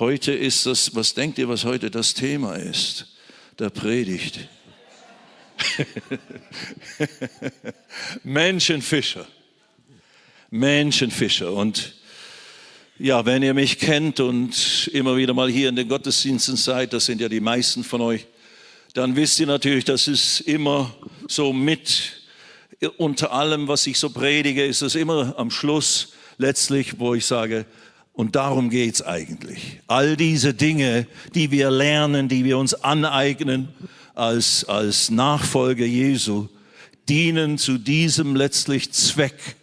Heute ist das, was denkt ihr, was heute das Thema ist? Der Predigt. Menschenfischer. Menschenfischer. Und ja, wenn ihr mich kennt und immer wieder mal hier in den Gottesdiensten seid, das sind ja die meisten von euch, dann wisst ihr natürlich, dass es immer so mit unter allem, was ich so predige, ist es immer am Schluss letztlich, wo ich sage, und darum geht's eigentlich. All diese Dinge, die wir lernen, die wir uns aneignen als, als Nachfolger Jesu, dienen zu diesem letztlich Zweck,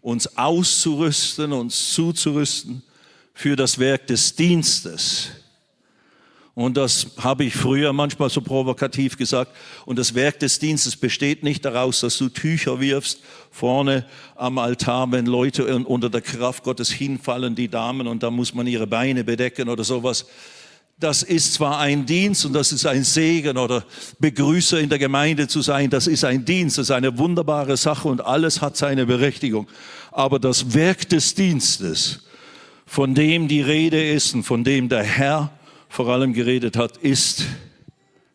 uns auszurüsten, uns zuzurüsten für das Werk des Dienstes und das habe ich früher manchmal so provokativ gesagt. Und das Werk des Dienstes besteht nicht daraus, dass du Tücher wirfst vorne am Altar, wenn Leute unter der Kraft Gottes hinfallen, die Damen, und da muss man ihre Beine bedecken oder sowas. Das ist zwar ein Dienst und das ist ein Segen oder Begrüßer in der Gemeinde zu sein, das ist ein Dienst, das ist eine wunderbare Sache und alles hat seine Berechtigung. Aber das Werk des Dienstes, von dem die Rede ist und von dem der Herr vor allem geredet hat, ist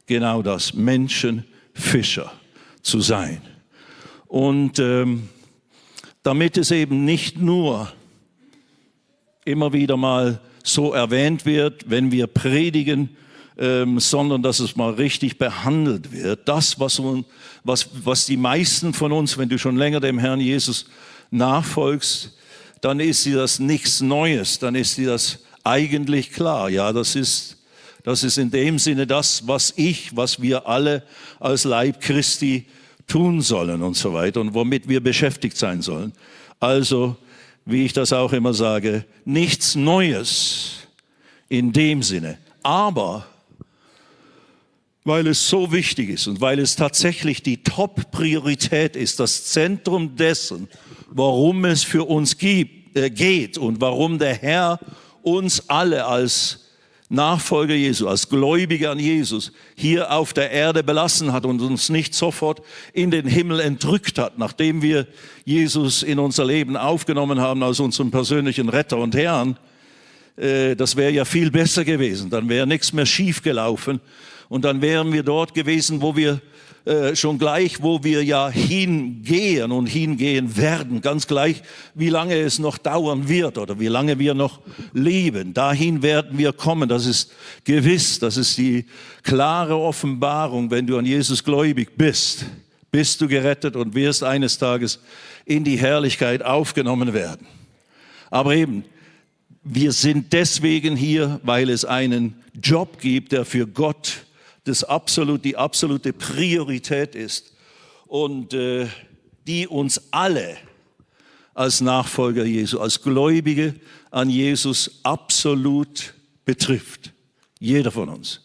genau das, Menschenfischer zu sein. Und ähm, damit es eben nicht nur immer wieder mal so erwähnt wird, wenn wir predigen, ähm, sondern dass es mal richtig behandelt wird. Das, was, was, was die meisten von uns, wenn du schon länger dem Herrn Jesus nachfolgst, dann ist dir das nichts Neues, dann ist dir das eigentlich klar. Ja, das ist, das ist in dem Sinne das, was ich, was wir alle als Leib Christi tun sollen und so weiter und womit wir beschäftigt sein sollen. Also, wie ich das auch immer sage, nichts Neues in dem Sinne. Aber weil es so wichtig ist und weil es tatsächlich die Top-Priorität ist, das Zentrum dessen, warum es für uns gibt, äh, geht und warum der Herr uns alle als Nachfolger Jesu, als Gläubige an Jesus hier auf der Erde belassen hat und uns nicht sofort in den Himmel entrückt hat, nachdem wir Jesus in unser Leben aufgenommen haben als unseren persönlichen Retter und Herrn, äh, das wäre ja viel besser gewesen. Dann wäre nichts mehr schief gelaufen und dann wären wir dort gewesen, wo wir äh, schon gleich, wo wir ja hingehen und hingehen werden, ganz gleich, wie lange es noch dauern wird oder wie lange wir noch leben. Dahin werden wir kommen. Das ist gewiss. Das ist die klare Offenbarung, wenn du an Jesus gläubig bist. Bist du gerettet und wirst eines Tages in die Herrlichkeit aufgenommen werden. Aber eben, wir sind deswegen hier, weil es einen Job gibt, der für Gott das absolut, die absolute Priorität ist und äh, die uns alle als Nachfolger Jesu, als Gläubige an Jesus absolut betrifft. Jeder von uns.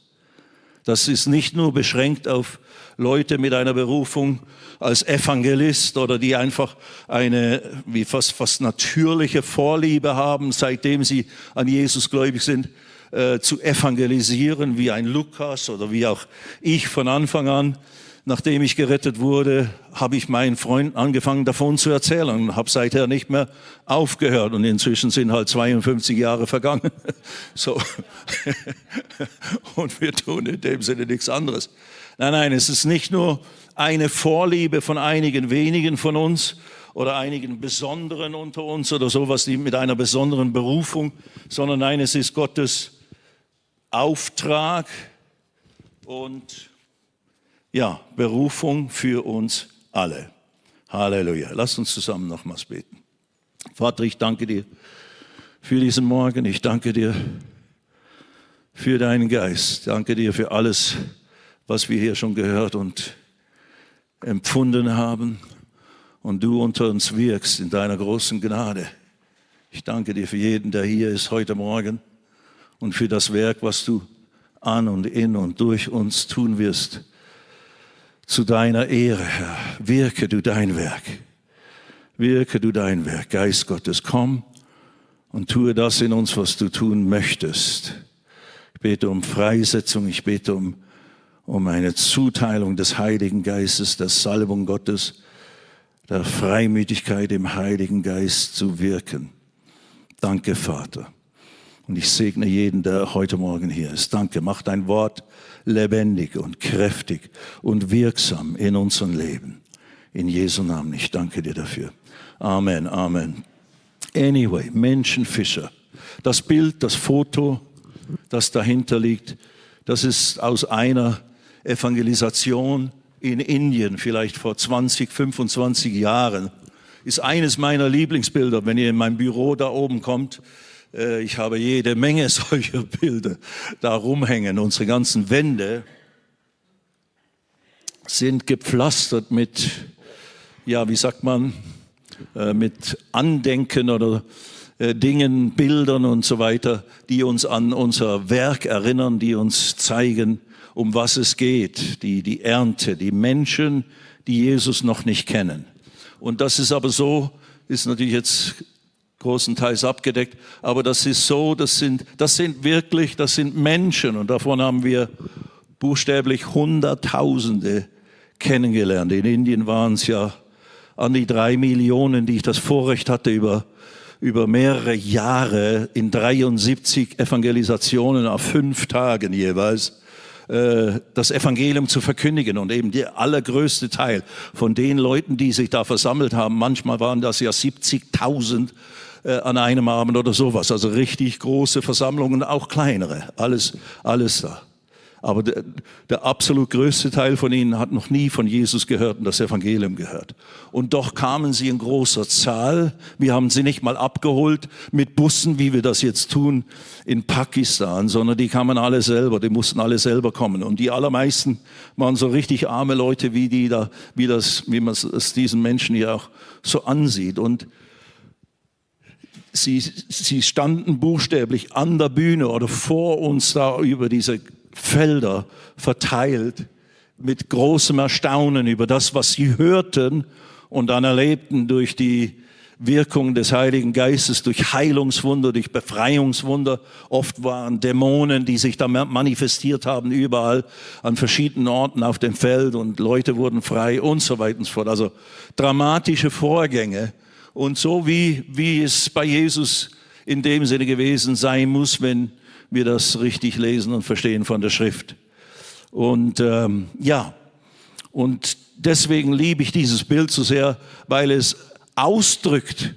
Das ist nicht nur beschränkt auf Leute mit einer Berufung als Evangelist oder die einfach eine wie fast, fast natürliche Vorliebe haben, seitdem sie an Jesus gläubig sind, äh, zu evangelisieren, wie ein Lukas oder wie auch ich von Anfang an. Nachdem ich gerettet wurde, habe ich meinen Freunden angefangen davon zu erzählen und habe seither nicht mehr aufgehört. Und inzwischen sind halt 52 Jahre vergangen. So. Und wir tun in dem Sinne nichts anderes. Nein, nein, es ist nicht nur eine Vorliebe von einigen wenigen von uns, oder einigen Besonderen unter uns oder sowas, die mit einer besonderen Berufung, sondern nein, es ist Gottes Auftrag und ja, Berufung für uns alle. Halleluja. Lass uns zusammen nochmals beten. Vater, ich danke dir für diesen Morgen. Ich danke dir für deinen Geist. Danke dir für alles, was wir hier schon gehört und empfunden haben. Und du unter uns wirkst in deiner großen Gnade. Ich danke dir für jeden, der hier ist heute Morgen und für das Werk, was du an und in und durch uns tun wirst. Zu deiner Ehre, Herr, wirke du dein Werk. Wirke du dein Werk. Geist Gottes, komm und tue das in uns, was du tun möchtest. Ich bete um Freisetzung, ich bete um, um eine Zuteilung des Heiligen Geistes, der Salbung Gottes, der Freimütigkeit im Heiligen Geist zu wirken. Danke, Vater. Und ich segne jeden, der heute Morgen hier ist. Danke, mach dein Wort lebendig und kräftig und wirksam in unserem Leben. In Jesu Namen, ich danke dir dafür. Amen, Amen. Anyway, Menschenfischer. Das Bild, das Foto, das dahinter liegt, das ist aus einer Evangelisation in Indien, vielleicht vor 20, 25 Jahren. Ist eines meiner Lieblingsbilder, wenn ihr in mein Büro da oben kommt. Äh, ich habe jede Menge solcher Bilder da rumhängen. Unsere ganzen Wände sind gepflastert mit, ja, wie sagt man, äh, mit Andenken oder äh, Dingen, Bildern und so weiter, die uns an unser Werk erinnern, die uns zeigen, um was es geht, die, die Ernte, die Menschen, die Jesus noch nicht kennen. Und das ist aber so, ist natürlich jetzt großenteils abgedeckt, aber das ist so, das sind, das sind wirklich, das sind Menschen und davon haben wir buchstäblich Hunderttausende kennengelernt. In Indien waren es ja an die drei Millionen, die ich das Vorrecht hatte, über, über mehrere Jahre in 73 Evangelisationen auf fünf Tagen jeweils äh, das Evangelium zu verkündigen. Und eben der allergrößte Teil von den Leuten, die sich da versammelt haben, manchmal waren das ja 70.000 äh, an einem Abend oder sowas. Also richtig große Versammlungen, auch kleinere. Alles, alles da. Aber der, der, absolut größte Teil von ihnen hat noch nie von Jesus gehört und das Evangelium gehört. Und doch kamen sie in großer Zahl. Wir haben sie nicht mal abgeholt mit Bussen, wie wir das jetzt tun in Pakistan, sondern die kamen alle selber, die mussten alle selber kommen. Und die allermeisten waren so richtig arme Leute, wie die da, wie das, wie man es diesen Menschen hier auch so ansieht. Und sie, sie standen buchstäblich an der Bühne oder vor uns da über diese Felder verteilt mit großem Erstaunen über das, was sie hörten und dann erlebten durch die Wirkung des Heiligen Geistes, durch Heilungswunder, durch Befreiungswunder. Oft waren Dämonen, die sich da manifestiert haben, überall an verschiedenen Orten auf dem Feld und Leute wurden frei und so weiter und so fort. Also dramatische Vorgänge. Und so wie, wie es bei Jesus in dem Sinne gewesen sein muss, wenn wir das richtig lesen und verstehen von der Schrift. Und ähm, ja, und deswegen liebe ich dieses Bild so sehr, weil es ausdrückt,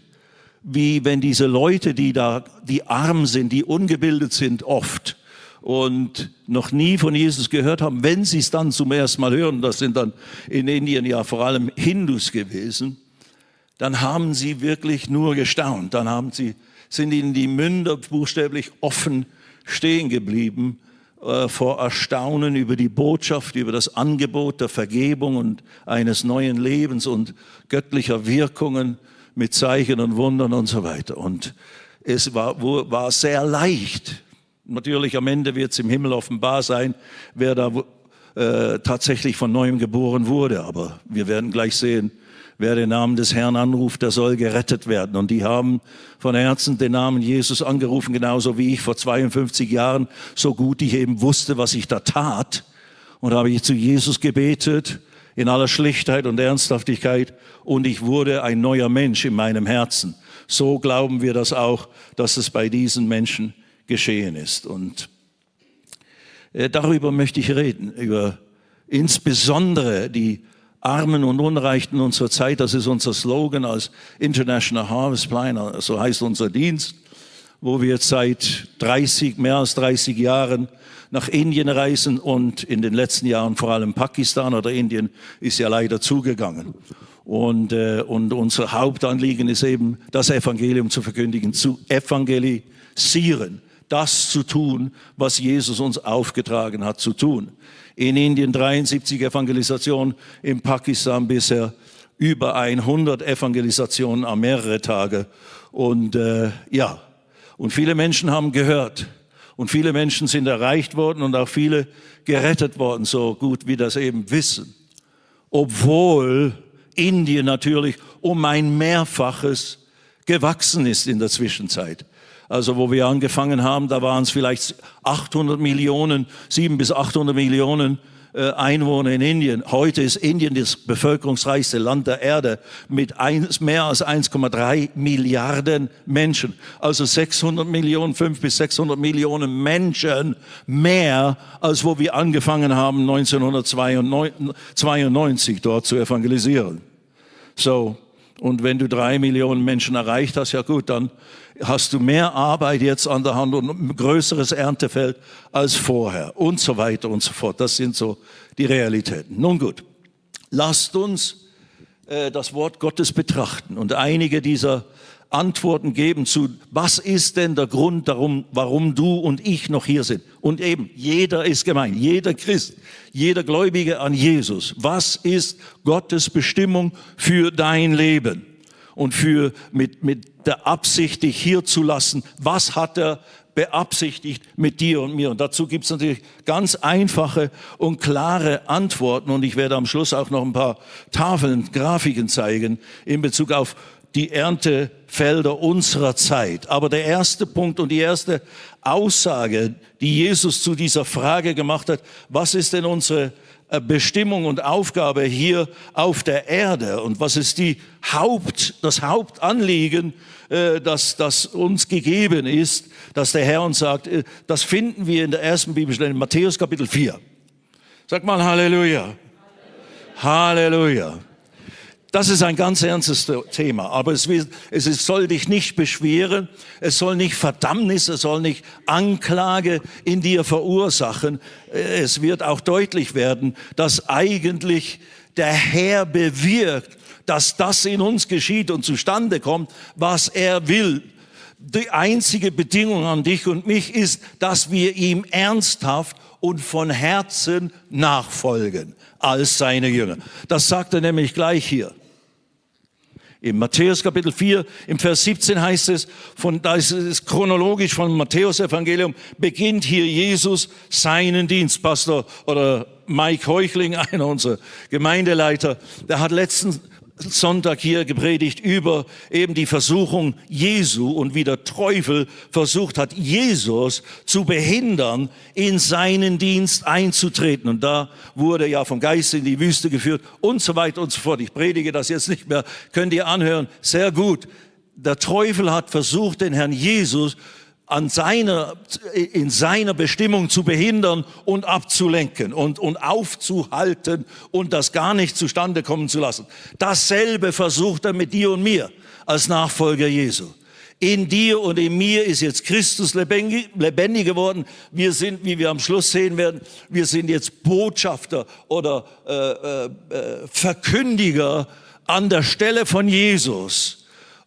wie wenn diese Leute, die da, die arm sind, die ungebildet sind, oft und noch nie von Jesus gehört haben, wenn sie es dann zum ersten Mal hören, das sind dann in Indien ja vor allem Hindus gewesen, dann haben sie wirklich nur gestaunt. Dann haben sie, sind ihnen die Münder buchstäblich offen stehen geblieben äh, vor Erstaunen über die Botschaft, über das Angebot der Vergebung und eines neuen Lebens und göttlicher Wirkungen mit Zeichen und Wundern und so weiter. Und es war, war sehr leicht. Natürlich am Ende wird es im Himmel offenbar sein, wer da äh, tatsächlich von neuem geboren wurde. Aber wir werden gleich sehen, wer den Namen des Herrn anruft, der soll gerettet werden. Und die haben von Herzen den Namen Jesus angerufen, genauso wie ich vor 52 Jahren, so gut ich eben wusste, was ich da tat. Und habe ich zu Jesus gebetet, in aller Schlichtheit und Ernsthaftigkeit, und ich wurde ein neuer Mensch in meinem Herzen. So glauben wir das auch, dass es bei diesen Menschen geschehen ist. Und äh, darüber möchte ich reden, über insbesondere die Armen und Unreichten unserer Zeit. Das ist unser Slogan als International Harvest Plan, so heißt unser Dienst, wo wir seit 30, mehr als 30 Jahren nach Indien reisen und in den letzten Jahren vor allem Pakistan oder Indien ist ja leider zugegangen. Und, äh, und unser Hauptanliegen ist eben, das Evangelium zu verkündigen, zu evangelisieren, das zu tun, was Jesus uns aufgetragen hat zu tun in Indien 73 Evangelisationen, in Pakistan bisher über 100 Evangelisationen an mehrere Tage. Und äh, ja, und viele Menschen haben gehört und viele Menschen sind erreicht worden und auch viele gerettet worden, so gut wie das eben wissen. Obwohl Indien natürlich um ein Mehrfaches gewachsen ist in der Zwischenzeit. Also wo wir angefangen haben, da waren es vielleicht 800 Millionen, 7 bis 800 Millionen äh, Einwohner in Indien. Heute ist Indien das bevölkerungsreichste Land der Erde mit eins, mehr als 1,3 Milliarden Menschen. Also 600 Millionen, 5 bis 600 Millionen Menschen mehr, als wo wir angefangen haben 1992 dort zu evangelisieren. So, und wenn du drei Millionen Menschen erreicht hast, ja gut, dann hast du mehr Arbeit jetzt an der Hand und ein größeres Erntefeld als vorher und so weiter und so fort. Das sind so die Realitäten. Nun gut, lasst uns äh, das Wort Gottes betrachten und einige dieser Antworten geben zu, was ist denn der Grund darum, warum du und ich noch hier sind. Und eben, jeder ist gemeint, jeder Christ, jeder Gläubige an Jesus. Was ist Gottes Bestimmung für dein Leben? Und für, mit, mit der Absicht, dich hier zu lassen. Was hat er beabsichtigt mit dir und mir? Und dazu gibt es natürlich ganz einfache und klare Antworten. Und ich werde am Schluss auch noch ein paar Tafeln, Grafiken zeigen in Bezug auf die Erntefelder unserer Zeit. Aber der erste Punkt und die erste Aussage, die Jesus zu dieser Frage gemacht hat, was ist denn unsere Bestimmung und Aufgabe hier auf der Erde und was ist die Haupt, das Hauptanliegen, äh, das, das uns gegeben ist, dass der Herr uns sagt, äh, das finden wir in der ersten Bibelstelle in Matthäus Kapitel 4. Sag mal Halleluja. Halleluja. Halleluja. Das ist ein ganz ernstes Thema, aber es, es soll dich nicht beschweren, es soll nicht Verdammnis, es soll nicht Anklage in dir verursachen. Es wird auch deutlich werden, dass eigentlich der Herr bewirkt, dass das in uns geschieht und zustande kommt, was er will. Die einzige Bedingung an dich und mich ist, dass wir ihm ernsthaft und von Herzen nachfolgen als seine Jünger. Das sagt er nämlich gleich hier. Im Matthäus Kapitel 4, im Vers 17 heißt es, von, da ist es chronologisch vom Matthäus Evangelium, beginnt hier Jesus seinen Dienst. Pastor oder Mike Heuchling, einer unserer Gemeindeleiter, der hat letztens Sonntag hier gepredigt über eben die Versuchung Jesu und wie der Teufel versucht hat, Jesus zu behindern, in seinen Dienst einzutreten. Und da wurde ja vom Geist in die Wüste geführt und so weiter und so fort. Ich predige das jetzt nicht mehr, könnt ihr anhören. Sehr gut. Der Teufel hat versucht, den Herrn Jesus an seiner, in seiner Bestimmung zu behindern und abzulenken und, und aufzuhalten und das gar nicht zustande kommen zu lassen. Dasselbe versucht er mit dir und mir als Nachfolger Jesu. In dir und in mir ist jetzt Christus lebendig, lebendig geworden. Wir sind, wie wir am Schluss sehen werden, wir sind jetzt Botschafter oder äh, äh, äh Verkündiger an der Stelle von Jesus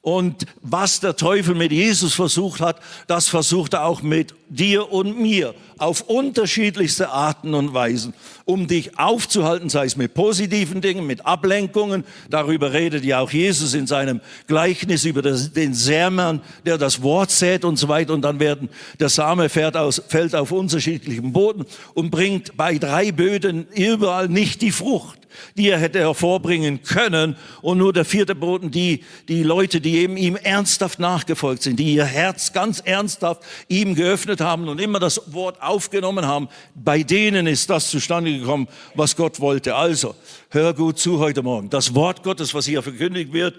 und was der Teufel mit Jesus versucht hat, das versucht er auch mit dir und mir auf unterschiedlichste Arten und Weisen, um dich aufzuhalten, sei es mit positiven Dingen, mit Ablenkungen. Darüber redet ja auch Jesus in seinem Gleichnis über den Sämann, der das Wort sät und so weiter. Und dann werden, der Same fährt aus, fällt auf unterschiedlichem Boden und bringt bei drei Böden überall nicht die Frucht die er hätte hervorbringen können. Und nur der vierte Boden, die, die Leute, die eben ihm ernsthaft nachgefolgt sind, die ihr Herz ganz ernsthaft ihm geöffnet haben und immer das Wort aufgenommen haben, bei denen ist das zustande gekommen, was Gott wollte. Also, hör gut zu heute Morgen. Das Wort Gottes, was hier verkündigt wird,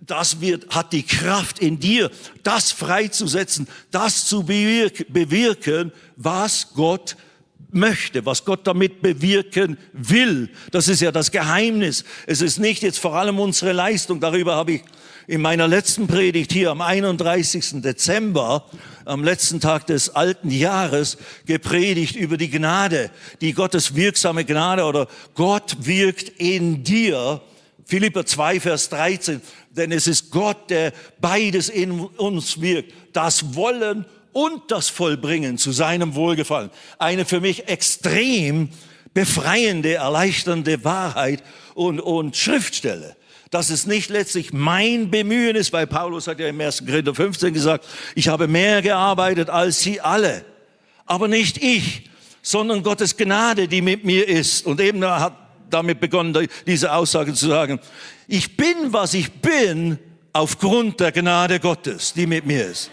das wird, hat die Kraft in dir, das freizusetzen, das zu bewirken, was Gott möchte, was Gott damit bewirken will. Das ist ja das Geheimnis. Es ist nicht jetzt vor allem unsere Leistung. Darüber habe ich in meiner letzten Predigt hier am 31. Dezember, am letzten Tag des alten Jahres, gepredigt über die Gnade, die Gottes wirksame Gnade oder Gott wirkt in dir. Philippa 2, Vers 13. Denn es ist Gott, der beides in uns wirkt. Das Wollen und das Vollbringen zu seinem Wohlgefallen. Eine für mich extrem befreiende, erleichternde Wahrheit und, und Schriftstelle. Dass es nicht letztlich mein Bemühen ist, weil Paulus hat ja im 1. Korinther 15 gesagt, ich habe mehr gearbeitet als sie alle. Aber nicht ich, sondern Gottes Gnade, die mit mir ist. Und eben hat damit begonnen, diese Aussage zu sagen, ich bin, was ich bin, aufgrund der Gnade Gottes, die mit mir ist.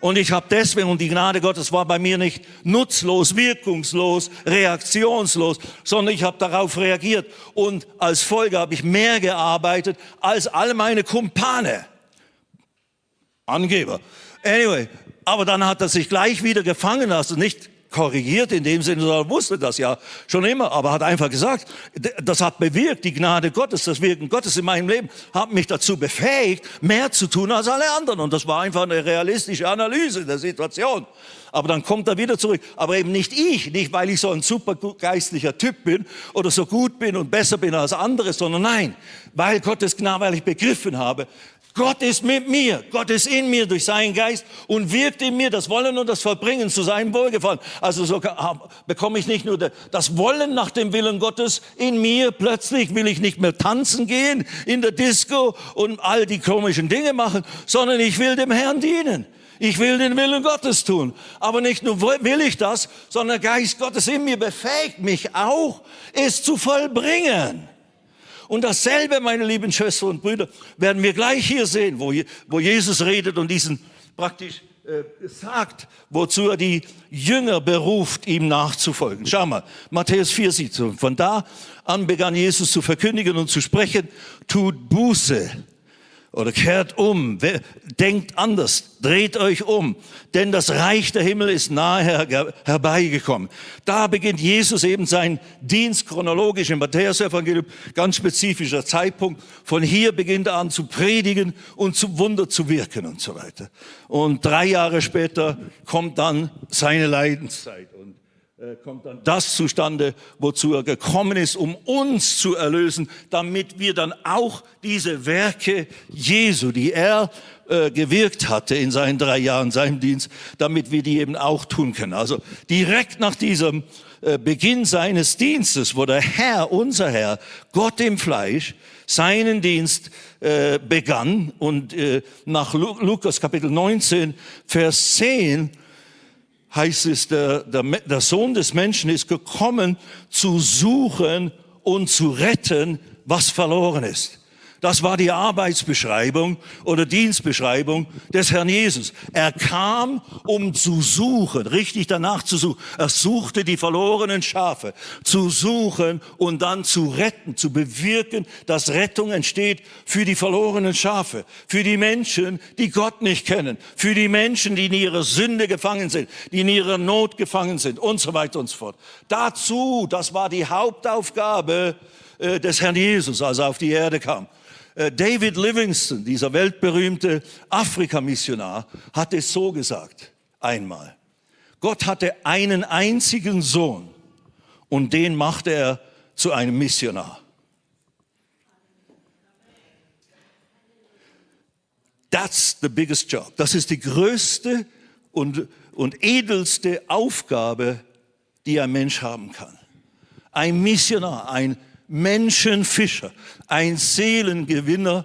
Und ich habe deswegen, und die Gnade Gottes war bei mir nicht nutzlos, wirkungslos, reaktionslos, sondern ich habe darauf reagiert. Und als Folge habe ich mehr gearbeitet als alle meine Kumpane. Angeber. Anyway, aber dann hat er sich gleich wieder gefangen lassen, nicht korrigiert in dem Sinne, sondern wusste das ja schon immer, aber hat einfach gesagt, das hat bewirkt, die Gnade Gottes, das Wirken Gottes in meinem Leben hat mich dazu befähigt, mehr zu tun als alle anderen. Und das war einfach eine realistische Analyse der Situation. Aber dann kommt er wieder zurück. Aber eben nicht ich, nicht weil ich so ein super geistlicher Typ bin oder so gut bin und besser bin als andere, sondern nein, weil Gottes Gnade, weil ich begriffen habe, Gott ist mit mir, Gott ist in mir durch seinen Geist und wirkt in mir das Wollen und das Vollbringen zu seinem Wohlgefallen. Also so bekomme ich nicht nur das Wollen nach dem Willen Gottes in mir, plötzlich will ich nicht mehr tanzen gehen in der Disco und all die komischen Dinge machen, sondern ich will dem Herrn dienen. Ich will den Willen Gottes tun. Aber nicht nur will ich das, sondern der Geist Gottes in mir befähigt mich auch, es zu vollbringen. Und dasselbe, meine lieben Schwestern und Brüder, werden wir gleich hier sehen, wo, wo Jesus redet und diesen praktisch äh, sagt, wozu er die Jünger beruft, ihm nachzufolgen. Schau mal, Matthäus 4, 17. Von da an begann Jesus zu verkündigen und zu sprechen, tut Buße oder kehrt um, denkt anders, dreht euch um, denn das Reich der Himmel ist nahe her herbeigekommen. Da beginnt Jesus eben seinen Dienst chronologisch im Matthäus-Evangelium, ganz spezifischer Zeitpunkt. Von hier beginnt er an zu predigen und zu Wunder zu wirken und so weiter. Und drei Jahre später kommt dann seine Leidenszeit und kommt dann das zustande, wozu er gekommen ist, um uns zu erlösen, damit wir dann auch diese Werke Jesu, die er äh, gewirkt hatte in seinen drei Jahren, seinem Dienst, damit wir die eben auch tun können. Also direkt nach diesem äh, Beginn seines Dienstes, wo der Herr, unser Herr, Gott im Fleisch, seinen Dienst äh, begann und äh, nach Lukas Kapitel 19, Vers 10 heißt es, der, der, der Sohn des Menschen ist gekommen, zu suchen und zu retten, was verloren ist. Das war die Arbeitsbeschreibung oder Dienstbeschreibung des Herrn Jesus. Er kam, um zu suchen, richtig danach zu suchen. Er suchte die verlorenen Schafe, zu suchen und dann zu retten, zu bewirken, dass Rettung entsteht für die verlorenen Schafe, für die Menschen, die Gott nicht kennen, für die Menschen, die in ihrer Sünde gefangen sind, die in ihrer Not gefangen sind und so weiter und so fort. Dazu, das war die Hauptaufgabe äh, des Herrn Jesus, als er auf die Erde kam. Äh, David Livingston, dieser weltberühmte Afrika-Missionar, hat es so gesagt einmal. Gott hatte einen einzigen Sohn und den machte er zu einem Missionar. That's the biggest job. Das ist die größte und, und edelste Aufgabe, die ein Mensch haben kann. Ein Missionar, ein Menschenfischer, ein Seelengewinner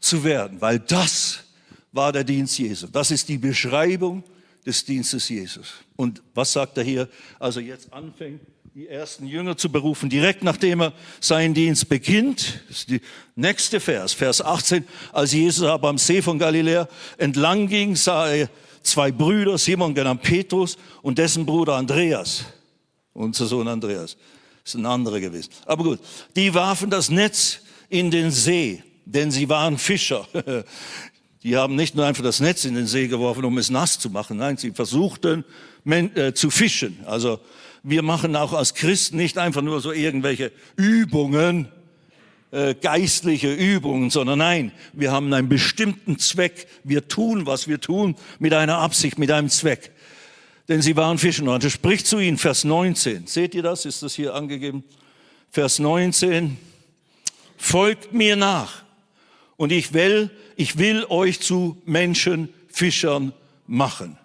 zu werden, weil das war der Dienst Jesu. Das ist die Beschreibung des Dienstes Jesus. Und was sagt er hier, als er jetzt anfängt, die ersten Jünger zu berufen, direkt nachdem er seinen Dienst beginnt? Das ist die nächste Vers, Vers 18. Als Jesus aber am See von Galiläa entlang ging, sah er zwei Brüder, Simon genannt Petrus und dessen Bruder Andreas, unser Sohn Andreas ist ein anderer gewesen. Aber gut, die warfen das Netz in den See, denn sie waren Fischer. Die haben nicht nur einfach das Netz in den See geworfen, um es nass zu machen. Nein, sie versuchten äh, zu fischen. Also wir machen auch als Christen nicht einfach nur so irgendwelche Übungen, äh, geistliche Übungen, sondern nein, wir haben einen bestimmten Zweck. Wir tun, was wir tun, mit einer Absicht, mit einem Zweck denn sie waren Fischen. Er spricht zu ihnen, Vers 19. Seht ihr das? Ist das hier angegeben? Vers 19. Folgt mir nach und ich will, ich will euch zu Menschenfischern machen.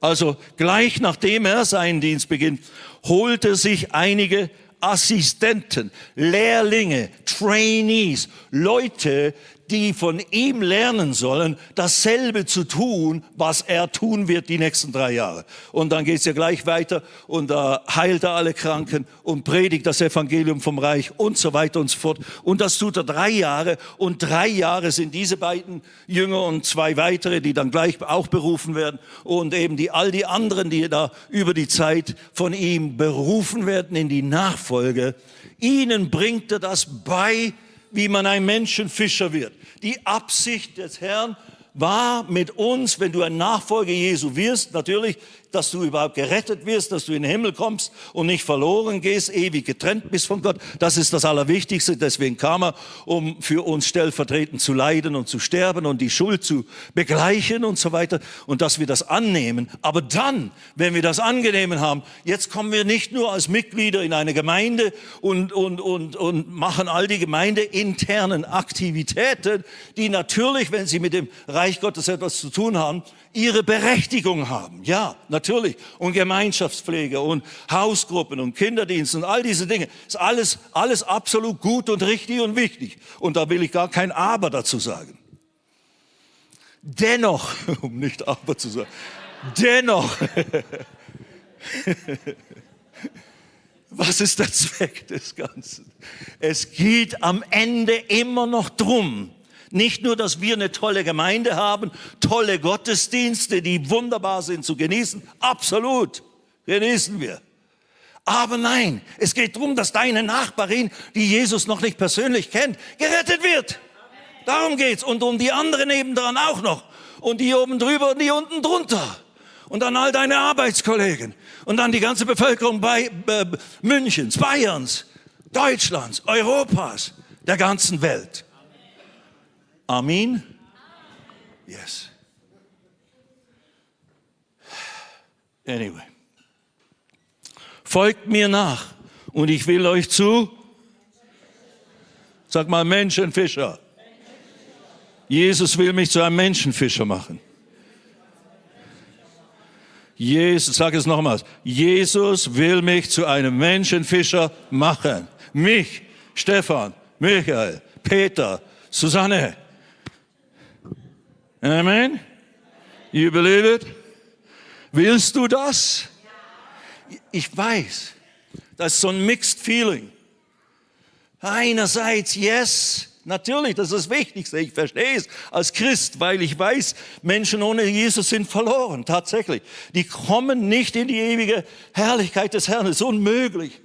Also gleich nachdem er seinen Dienst beginnt, holte sich einige Assistenten, Lehrlinge, Trainees, Leute, die von ihm lernen sollen, dasselbe zu tun, was er tun wird die nächsten drei Jahre. Und dann geht's ja gleich weiter und da heilt er alle Kranken und predigt das Evangelium vom Reich und so weiter und so fort. Und das tut er drei Jahre und drei Jahre sind diese beiden Jünger und zwei weitere, die dann gleich auch berufen werden und eben die all die anderen, die da über die Zeit von ihm berufen werden in die Nachfolge. Ihnen bringt er das bei, wie man ein Menschenfischer wird. Die Absicht des Herrn war mit uns, wenn du ein Nachfolger Jesu wirst, natürlich dass du überhaupt gerettet wirst, dass du in den Himmel kommst und nicht verloren gehst, ewig getrennt bist von Gott. Das ist das Allerwichtigste. Deswegen kam er, um für uns stellvertretend zu leiden und zu sterben und die Schuld zu begleichen und so weiter und dass wir das annehmen. Aber dann, wenn wir das angenehmen haben, jetzt kommen wir nicht nur als Mitglieder in eine Gemeinde und, und, und, und machen all die gemeindeinternen Aktivitäten, die natürlich, wenn sie mit dem Reich Gottes etwas zu tun haben, ihre Berechtigung haben. Ja, natürlich. Und Gemeinschaftspflege und Hausgruppen und Kinderdienst und all diese Dinge. Ist alles, alles absolut gut und richtig und wichtig. Und da will ich gar kein Aber dazu sagen. Dennoch, um nicht Aber zu sagen, dennoch, was ist der Zweck des Ganzen? Es geht am Ende immer noch drum, nicht nur, dass wir eine tolle Gemeinde haben, tolle Gottesdienste, die wunderbar sind zu genießen. Absolut. Genießen wir. Aber nein, es geht darum, dass deine Nachbarin, die Jesus noch nicht persönlich kennt, gerettet wird. Darum geht's. Und um die anderen nebendran auch noch. Und die oben drüber und die unten drunter. Und dann all deine Arbeitskollegen. Und dann die ganze Bevölkerung bei äh, Münchens, Bayerns, Deutschlands, Europas, der ganzen Welt. Amen? Yes. Anyway. Folgt mir nach und ich will euch zu, sag mal Menschenfischer. Jesus will mich zu einem Menschenfischer machen. Jesus, sag es nochmals. Jesus will mich zu einem Menschenfischer machen. Mich, Stefan, Michael, Peter, Susanne, Amen. You believe it? Willst du das? Ich weiß, das ist so ein mixed feeling. Einerseits, yes, natürlich, das ist das Wichtigste. Ich verstehe es als Christ, weil ich weiß, Menschen ohne Jesus sind verloren, tatsächlich. Die kommen nicht in die ewige Herrlichkeit des Herrn. Das ist unmöglich.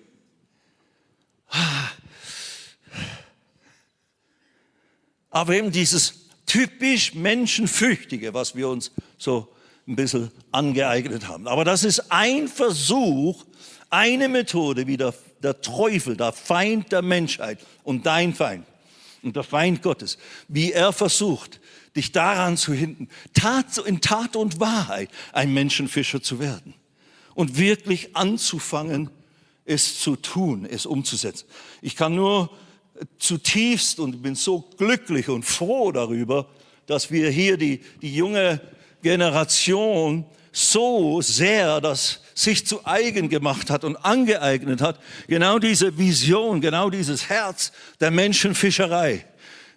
Aber eben dieses typisch Menschenfürchtige, was wir uns so ein bisschen angeeignet haben. Aber das ist ein Versuch, eine Methode, wie der, der Teufel, der Feind der Menschheit und dein Feind und der Feind Gottes, wie er versucht, dich daran zu hindern, Tat, in Tat und Wahrheit ein Menschenfischer zu werden und wirklich anzufangen, es zu tun, es umzusetzen. Ich kann nur zutiefst und bin so glücklich und froh darüber, dass wir hier die, die junge Generation so sehr das sich zu eigen gemacht hat und angeeignet hat, genau diese Vision, genau dieses Herz der Menschenfischerei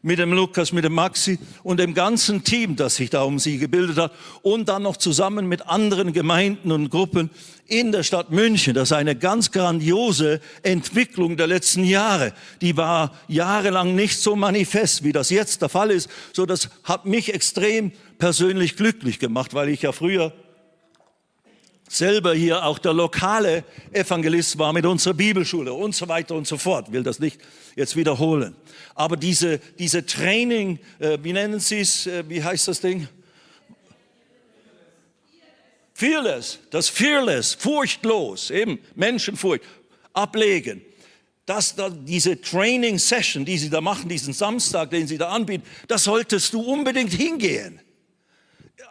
mit dem Lukas, mit dem Maxi und dem ganzen Team, das sich da um sie gebildet hat und dann noch zusammen mit anderen Gemeinden und Gruppen in der Stadt München. Das ist eine ganz grandiose Entwicklung der letzten Jahre. Die war jahrelang nicht so manifest, wie das jetzt der Fall ist. So, das hat mich extrem persönlich glücklich gemacht, weil ich ja früher selber hier auch der lokale Evangelist war mit unserer Bibelschule und so weiter und so fort. will das nicht jetzt wiederholen. Aber diese, diese Training, äh, wie nennen Sie es, äh, wie heißt das Ding? Fearless, das Fearless, furchtlos, eben Menschenfurcht, ablegen. Das, da, diese Training Session, die Sie da machen, diesen Samstag, den Sie da anbieten, da solltest du unbedingt hingehen.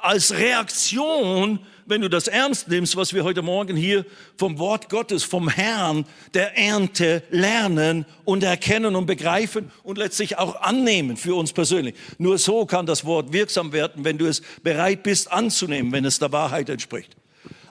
Als Reaktion wenn du das ernst nimmst, was wir heute Morgen hier vom Wort Gottes, vom Herrn der Ernte lernen und erkennen und begreifen und letztlich auch annehmen für uns persönlich. Nur so kann das Wort wirksam werden, wenn du es bereit bist anzunehmen, wenn es der Wahrheit entspricht.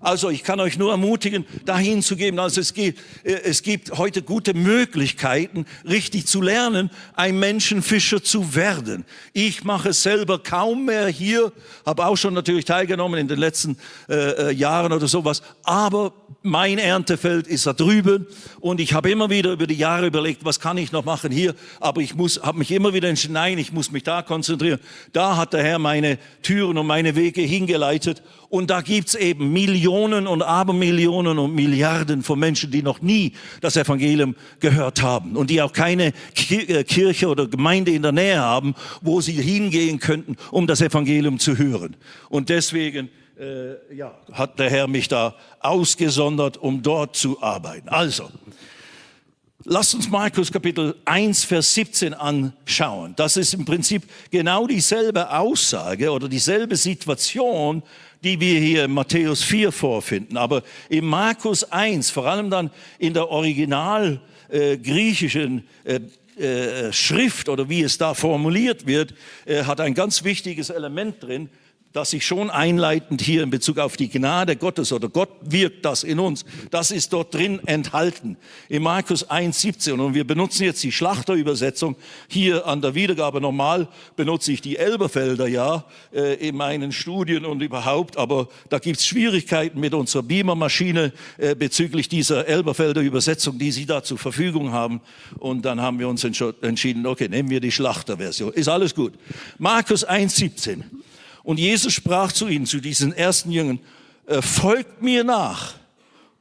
Also ich kann euch nur ermutigen, dahin zu geben. Also es gibt, äh, es gibt heute gute Möglichkeiten, richtig zu lernen, ein Menschenfischer zu werden. Ich mache es selber kaum mehr hier, habe auch schon natürlich teilgenommen in den letzten äh, äh, Jahren oder sowas. Aber mein Erntefeld ist da drüben und ich habe immer wieder über die Jahre überlegt, was kann ich noch machen hier. Aber ich muss, habe mich immer wieder entschieden, nein, ich muss mich da konzentrieren. Da hat der Herr meine Türen und meine Wege hingeleitet und da gibt's eben Millionen und Abermillionen und Milliarden von Menschen, die noch nie das Evangelium gehört haben und die auch keine äh, Kirche oder Gemeinde in der Nähe haben, wo sie hingehen könnten, um das Evangelium zu hören. Und deswegen äh, ja, hat der Herr mich da ausgesondert, um dort zu arbeiten. Also, Lasst uns Markus Kapitel 1, Vers 17 anschauen. Das ist im Prinzip genau dieselbe Aussage oder dieselbe Situation, die wir hier in Matthäus 4 vorfinden. Aber in Markus 1, vor allem dann in der original äh, griechischen äh, äh, Schrift oder wie es da formuliert wird, äh, hat ein ganz wichtiges Element drin, dass ich schon einleitend hier in Bezug auf die Gnade Gottes oder Gott wirkt das in uns, das ist dort drin enthalten. In Markus 1, 17 und wir benutzen jetzt die Schlachterübersetzung. Hier an der Wiedergabe normal benutze ich die Elberfelder ja äh, in meinen Studien und überhaupt, aber da gibt's Schwierigkeiten mit unserer Beamer-Maschine äh, bezüglich dieser Elberfelder Übersetzung, die Sie da zur Verfügung haben. Und dann haben wir uns entschieden, okay, nehmen wir die Schlachterversion. Ist alles gut. Markus 1, 17. Und Jesus sprach zu ihnen, zu diesen ersten Jüngern, äh, folgt mir nach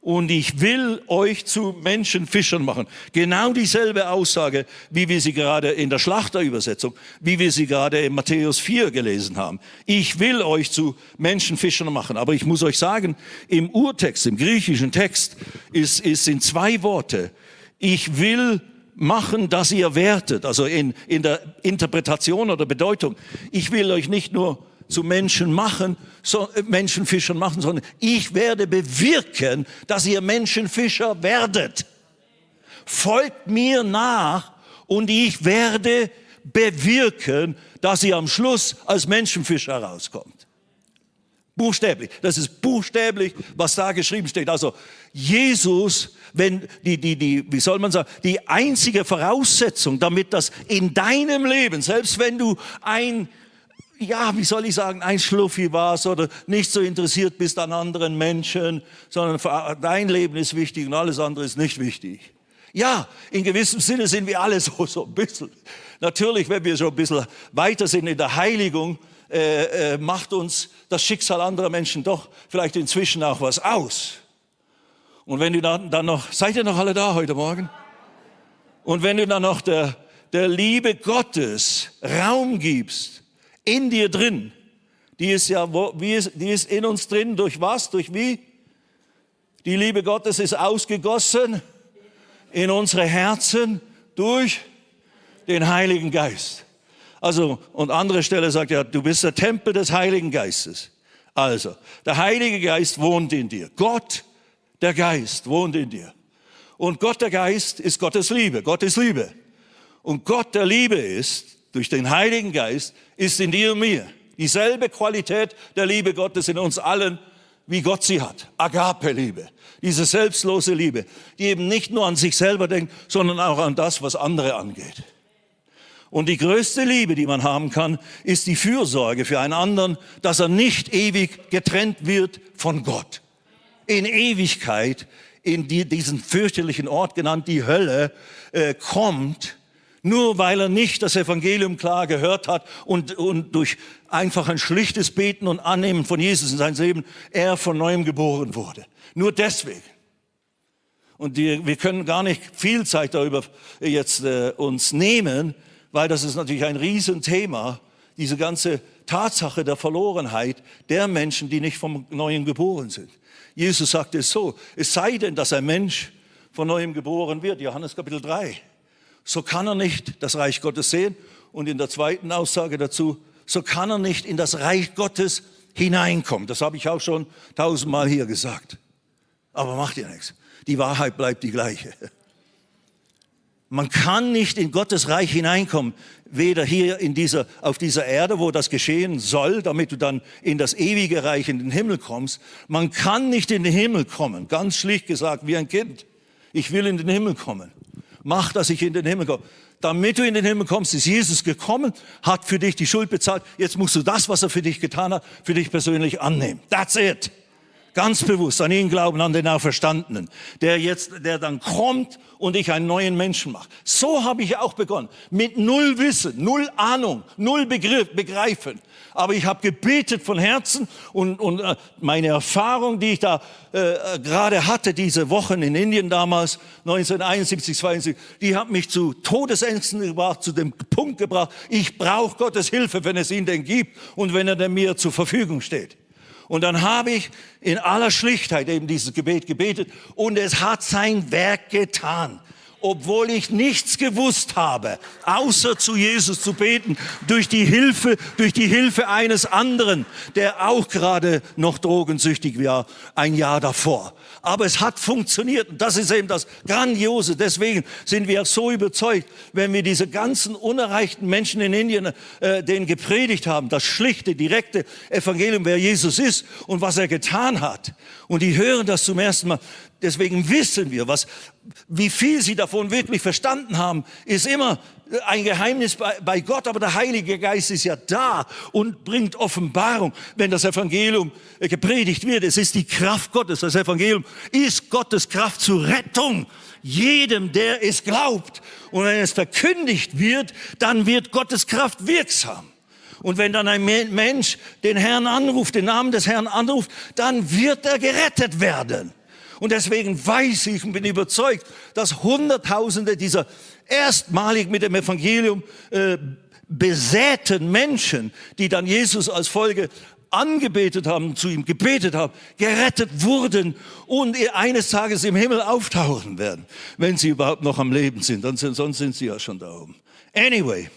und ich will euch zu Menschenfischern machen. Genau dieselbe Aussage, wie wir sie gerade in der Schlachterübersetzung, wie wir sie gerade in Matthäus 4 gelesen haben. Ich will euch zu Menschenfischern machen. Aber ich muss euch sagen, im Urtext, im griechischen Text, ist, ist in zwei Worte. Ich will machen, dass ihr wertet, also in, in der Interpretation oder Bedeutung. Ich will euch nicht nur zu Menschen machen, so, äh, Menschenfischern machen, sondern ich werde bewirken, dass ihr Menschenfischer werdet. Folgt mir nach und ich werde bewirken, dass ihr am Schluss als Menschenfischer rauskommt. Buchstäblich. Das ist buchstäblich, was da geschrieben steht. Also Jesus, wenn die, die, die, wie soll man sagen, die einzige Voraussetzung, damit das in deinem Leben, selbst wenn du ein ja, wie soll ich sagen, ein Schluffi warst oder nicht so interessiert bist an anderen Menschen, sondern dein Leben ist wichtig und alles andere ist nicht wichtig. Ja, in gewissem Sinne sind wir alle so, so ein bisschen. Natürlich, wenn wir so ein bisschen weiter sind in der Heiligung, äh, äh, macht uns das Schicksal anderer Menschen doch vielleicht inzwischen auch was aus. Und wenn du dann, dann noch, seid ihr noch alle da heute Morgen? Und wenn du dann noch der, der Liebe Gottes Raum gibst, in dir drin. Die ist ja, wo, ist, die ist in uns drin. Durch was? Durch wie? Die Liebe Gottes ist ausgegossen in unsere Herzen durch den Heiligen Geist. Also, und andere Stelle sagt ja, du bist der Tempel des Heiligen Geistes. Also, der Heilige Geist wohnt in dir. Gott, der Geist, wohnt in dir. Und Gott, der Geist, ist Gottes Liebe. Gott ist Liebe. Und Gott, der Liebe ist, durch den Heiligen Geist ist in dir und mir dieselbe Qualität der Liebe Gottes in uns allen, wie Gott sie hat. Agape-Liebe. Diese selbstlose Liebe, die eben nicht nur an sich selber denkt, sondern auch an das, was andere angeht. Und die größte Liebe, die man haben kann, ist die Fürsorge für einen anderen, dass er nicht ewig getrennt wird von Gott. In Ewigkeit, in die, diesen fürchterlichen Ort genannt, die Hölle, äh, kommt nur weil er nicht das Evangelium klar gehört hat und, und durch einfach ein schlichtes Beten und Annehmen von Jesus in sein Leben er von neuem geboren wurde. Nur deswegen. Und die, wir können gar nicht viel Zeit darüber jetzt äh, uns nehmen, weil das ist natürlich ein Riesenthema, diese ganze Tatsache der Verlorenheit der Menschen, die nicht vom Neuen geboren sind. Jesus sagte es so, es sei denn, dass ein Mensch von Neuem geboren wird, Johannes Kapitel 3 so kann er nicht das Reich Gottes sehen. Und in der zweiten Aussage dazu, so kann er nicht in das Reich Gottes hineinkommen. Das habe ich auch schon tausendmal hier gesagt. Aber macht ja nichts. Die Wahrheit bleibt die gleiche. Man kann nicht in Gottes Reich hineinkommen, weder hier in dieser, auf dieser Erde, wo das geschehen soll, damit du dann in das ewige Reich, in den Himmel kommst. Man kann nicht in den Himmel kommen, ganz schlicht gesagt, wie ein Kind. Ich will in den Himmel kommen. Mach, dass ich in den Himmel komme. Damit du in den Himmel kommst, ist Jesus gekommen, hat für dich die Schuld bezahlt. Jetzt musst du das, was er für dich getan hat, für dich persönlich annehmen. That's it. Ganz bewusst an ihn glauben, an den Auferstandenen, der jetzt, der dann kommt und ich einen neuen Menschen mache. So habe ich auch begonnen. Mit null Wissen, null Ahnung, null Begriff, Begreifen. Aber ich habe gebetet von Herzen und, und äh, meine Erfahrung, die ich da äh, gerade hatte, diese Wochen in Indien damals, 1971, 72, die hat mich zu Todesängsten gebracht, zu dem Punkt gebracht, ich brauche Gottes Hilfe, wenn es ihn denn gibt und wenn er mir zur Verfügung steht. Und dann habe ich in aller Schlichtheit eben dieses Gebet gebetet und es hat sein Werk getan obwohl ich nichts gewusst habe, außer zu Jesus zu beten, durch die Hilfe, durch die Hilfe eines anderen, der auch gerade noch drogensüchtig war, ein Jahr davor. Aber es hat funktioniert und das ist eben das Grandiose. Deswegen sind wir so überzeugt, wenn wir diese ganzen unerreichten Menschen in Indien, äh, denen gepredigt haben, das schlichte, direkte Evangelium, wer Jesus ist und was er getan hat. Und die hören das zum ersten Mal. Deswegen wissen wir, was, wie viel sie davon wirklich verstanden haben, ist immer ein Geheimnis bei, bei Gott, aber der Heilige Geist ist ja da und bringt Offenbarung, wenn das Evangelium gepredigt wird. Es ist die Kraft Gottes. Das Evangelium ist Gottes Kraft zur Rettung jedem, der es glaubt. Und wenn es verkündigt wird, dann wird Gottes Kraft wirksam. Und wenn dann ein Mensch den Herrn anruft, den Namen des Herrn anruft, dann wird er gerettet werden. Und deswegen weiß ich und bin überzeugt, dass Hunderttausende dieser erstmalig mit dem Evangelium äh, besäten Menschen, die dann Jesus als Folge angebetet haben, zu ihm gebetet haben, gerettet wurden und eines Tages im Himmel auftauchen werden, wenn sie überhaupt noch am Leben sind. Dann sind sonst sind sie ja schon da oben. Anyway.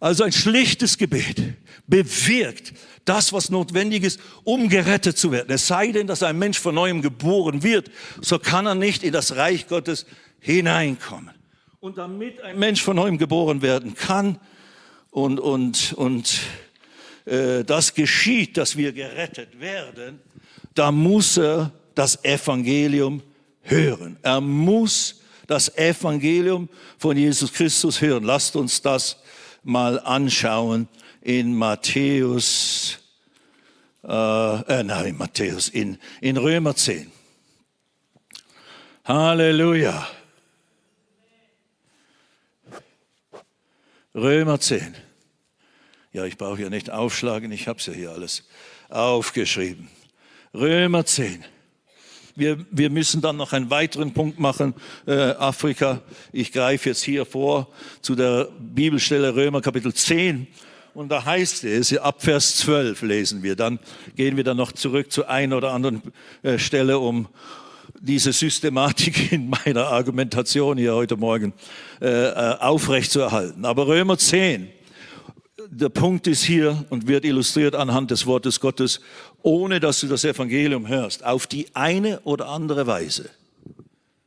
Also ein schlichtes Gebet bewirkt das, was notwendig ist, um gerettet zu werden. Es sei denn, dass ein Mensch von neuem geboren wird, so kann er nicht in das Reich Gottes hineinkommen. Und damit ein Mensch von neuem geboren werden kann und, und, und äh, das geschieht, dass wir gerettet werden, da muss er das Evangelium hören. Er muss das Evangelium von Jesus Christus hören. Lasst uns das mal anschauen in Matthäus, äh, äh, nein, Matthäus, in, in Römer 10. Halleluja. Römer 10. Ja, ich brauche ja nicht aufschlagen, ich habe es ja hier alles aufgeschrieben. Römer 10. Wir, wir müssen dann noch einen weiteren Punkt machen, äh, Afrika. Ich greife jetzt hier vor zu der Bibelstelle Römer Kapitel 10. Und da heißt es, ab Vers 12 lesen wir, dann gehen wir dann noch zurück zu einer oder anderen äh, Stelle, um diese Systematik in meiner Argumentation hier heute Morgen äh, äh aufrechtzuerhalten. Aber Römer 10, der Punkt ist hier und wird illustriert anhand des Wortes Gottes, ohne dass du das Evangelium hörst, auf die eine oder andere Weise,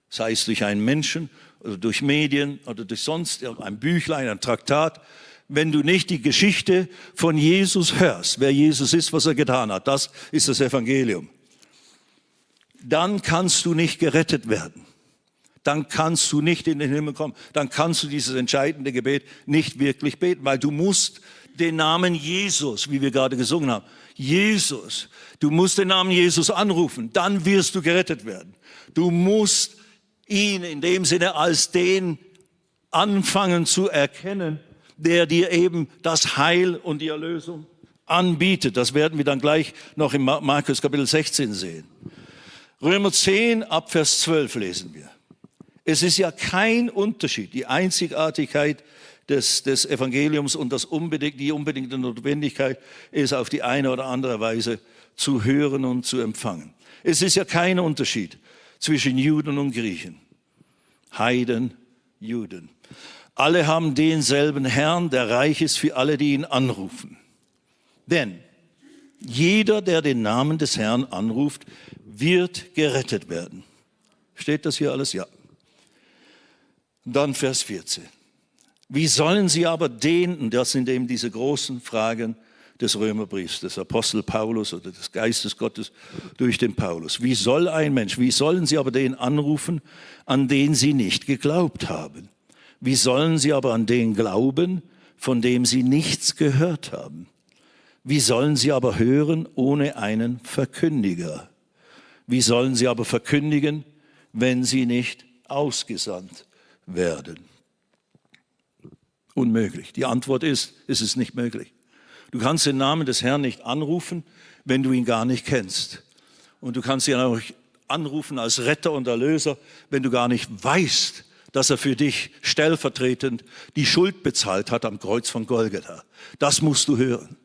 sei es durch einen Menschen oder durch Medien oder durch sonst ein Büchlein, ein Traktat, wenn du nicht die Geschichte von Jesus hörst, wer Jesus ist, was er getan hat. Das ist das Evangelium. Dann kannst du nicht gerettet werden. Dann kannst du nicht in den Himmel kommen. Dann kannst du dieses entscheidende Gebet nicht wirklich beten, weil du musst den Namen Jesus, wie wir gerade gesungen haben, Jesus, du musst den Namen Jesus anrufen, dann wirst du gerettet werden. Du musst ihn in dem Sinne als den anfangen zu erkennen, der dir eben das Heil und die Erlösung anbietet. Das werden wir dann gleich noch im Markus Kapitel 16 sehen. Römer 10 ab Vers 12 lesen wir. Es ist ja kein Unterschied, die Einzigartigkeit des, des Evangeliums und das unbedingt, die unbedingte Notwendigkeit ist auf die eine oder andere Weise zu hören und zu empfangen. Es ist ja kein Unterschied zwischen Juden und Griechen, Heiden, Juden. Alle haben denselben Herrn, der reich ist für alle, die ihn anrufen. Denn jeder, der den Namen des Herrn anruft, wird gerettet werden. Steht das hier alles? Ja. Dann Vers 14. Wie sollen sie aber den, das sind eben diese großen Fragen des Römerbriefs, des Apostel Paulus oder des Geistes Gottes durch den Paulus. Wie soll ein Mensch, wie sollen sie aber den anrufen, an den sie nicht geglaubt haben? Wie sollen sie aber an den glauben, von dem sie nichts gehört haben? Wie sollen sie aber hören ohne einen Verkündiger? Wie sollen sie aber verkündigen, wenn sie nicht ausgesandt werden? Unmöglich. Die Antwort ist, es ist nicht möglich. Du kannst den Namen des Herrn nicht anrufen, wenn du ihn gar nicht kennst. Und du kannst ihn auch anrufen als Retter und Erlöser, wenn du gar nicht weißt, dass er für dich stellvertretend die Schuld bezahlt hat am Kreuz von Golgatha. Das musst du hören.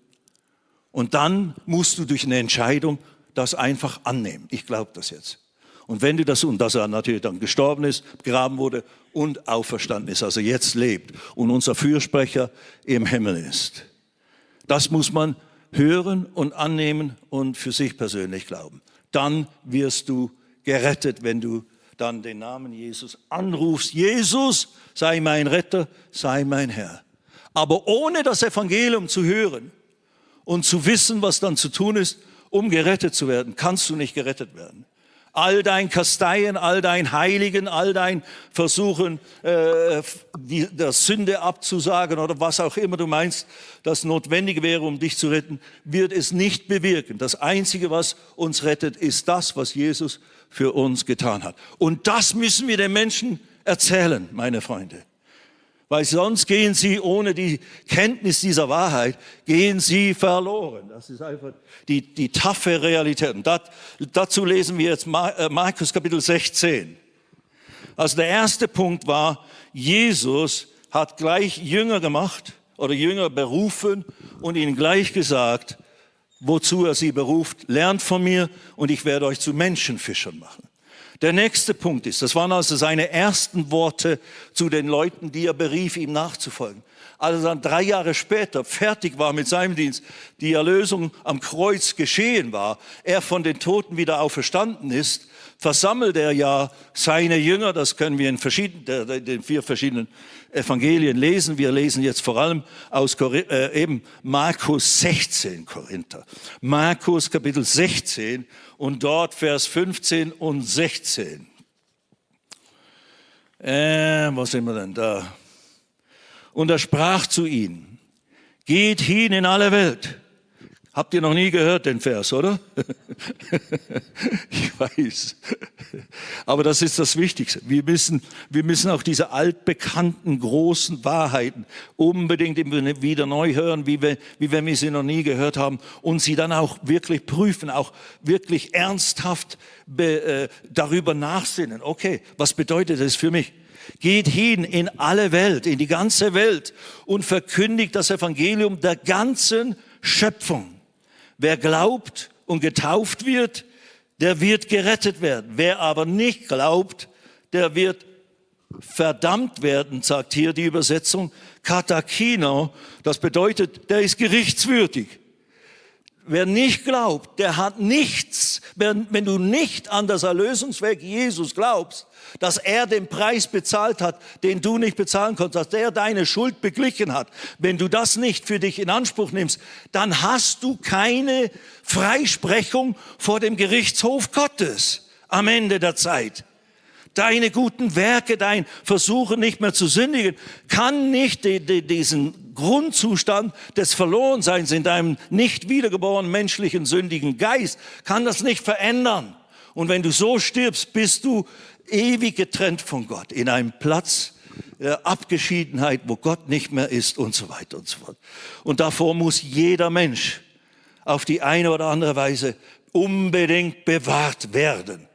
Und dann musst du durch eine Entscheidung das einfach annehmen. Ich glaube das jetzt. Und wenn du das, und dass er natürlich dann gestorben ist, begraben wurde und auferstanden ist, also jetzt lebt und unser Fürsprecher im Himmel ist. Das muss man hören und annehmen und für sich persönlich glauben. Dann wirst du gerettet, wenn du dann den Namen Jesus anrufst. Jesus sei mein Retter, sei mein Herr. Aber ohne das Evangelium zu hören und zu wissen, was dann zu tun ist, um gerettet zu werden, kannst du nicht gerettet werden all dein Kasteien, all dein Heiligen, all dein Versuchen, äh, die, der Sünde abzusagen oder was auch immer du meinst, das notwendig wäre, um dich zu retten, wird es nicht bewirken. Das Einzige, was uns rettet, ist das, was Jesus für uns getan hat. Und das müssen wir den Menschen erzählen, meine Freunde weil sonst gehen sie ohne die Kenntnis dieser Wahrheit, gehen sie verloren. Das ist einfach die, die taffe Realität. Und dat, dazu lesen wir jetzt äh, Markus Kapitel 16. Also der erste Punkt war, Jesus hat gleich Jünger gemacht oder Jünger berufen und ihnen gleich gesagt, wozu er sie beruft, lernt von mir und ich werde euch zu Menschenfischern machen. Der nächste Punkt ist, das waren also seine ersten Worte zu den Leuten, die er berief, ihm nachzufolgen. Als er dann drei Jahre später fertig war mit seinem Dienst, die Erlösung am Kreuz geschehen war, er von den Toten wieder auferstanden ist, versammelt er ja seine Jünger, das können wir in verschiedenen, den vier verschiedenen Evangelien lesen. Wir lesen jetzt vor allem aus äh, eben Markus 16 Korinther. Markus Kapitel 16 und dort Vers 15 und 16. Äh, was sind wir denn da? Und er sprach zu ihnen, geht hin in alle Welt Habt ihr noch nie gehört den Vers, oder? ich weiß. Aber das ist das Wichtigste. Wir müssen, wir müssen auch diese altbekannten großen Wahrheiten unbedingt wieder neu hören, wie, wir, wie wenn wir sie noch nie gehört haben und sie dann auch wirklich prüfen, auch wirklich ernsthaft be, äh, darüber nachsinnen. Okay, was bedeutet das für mich? Geht hin in alle Welt, in die ganze Welt und verkündigt das Evangelium der ganzen Schöpfung. Wer glaubt und getauft wird, der wird gerettet werden. Wer aber nicht glaubt, der wird verdammt werden, sagt hier die Übersetzung Katakino. Das bedeutet, der ist gerichtswürdig. Wer nicht glaubt, der hat nichts. Wenn, wenn du nicht an das Erlösungswerk Jesus glaubst, dass er den Preis bezahlt hat, den du nicht bezahlen konntest, dass er deine Schuld beglichen hat, wenn du das nicht für dich in Anspruch nimmst, dann hast du keine Freisprechung vor dem Gerichtshof Gottes am Ende der Zeit deine guten Werke, dein Versuchen nicht mehr zu sündigen, kann nicht die, die, diesen Grundzustand des Verlorenseins in deinem nicht wiedergeborenen menschlichen sündigen Geist, kann das nicht verändern. Und wenn du so stirbst, bist du ewig getrennt von Gott in einem Platz der Abgeschiedenheit, wo Gott nicht mehr ist und so weiter und so fort. Und davor muss jeder Mensch auf die eine oder andere Weise unbedingt bewahrt werden.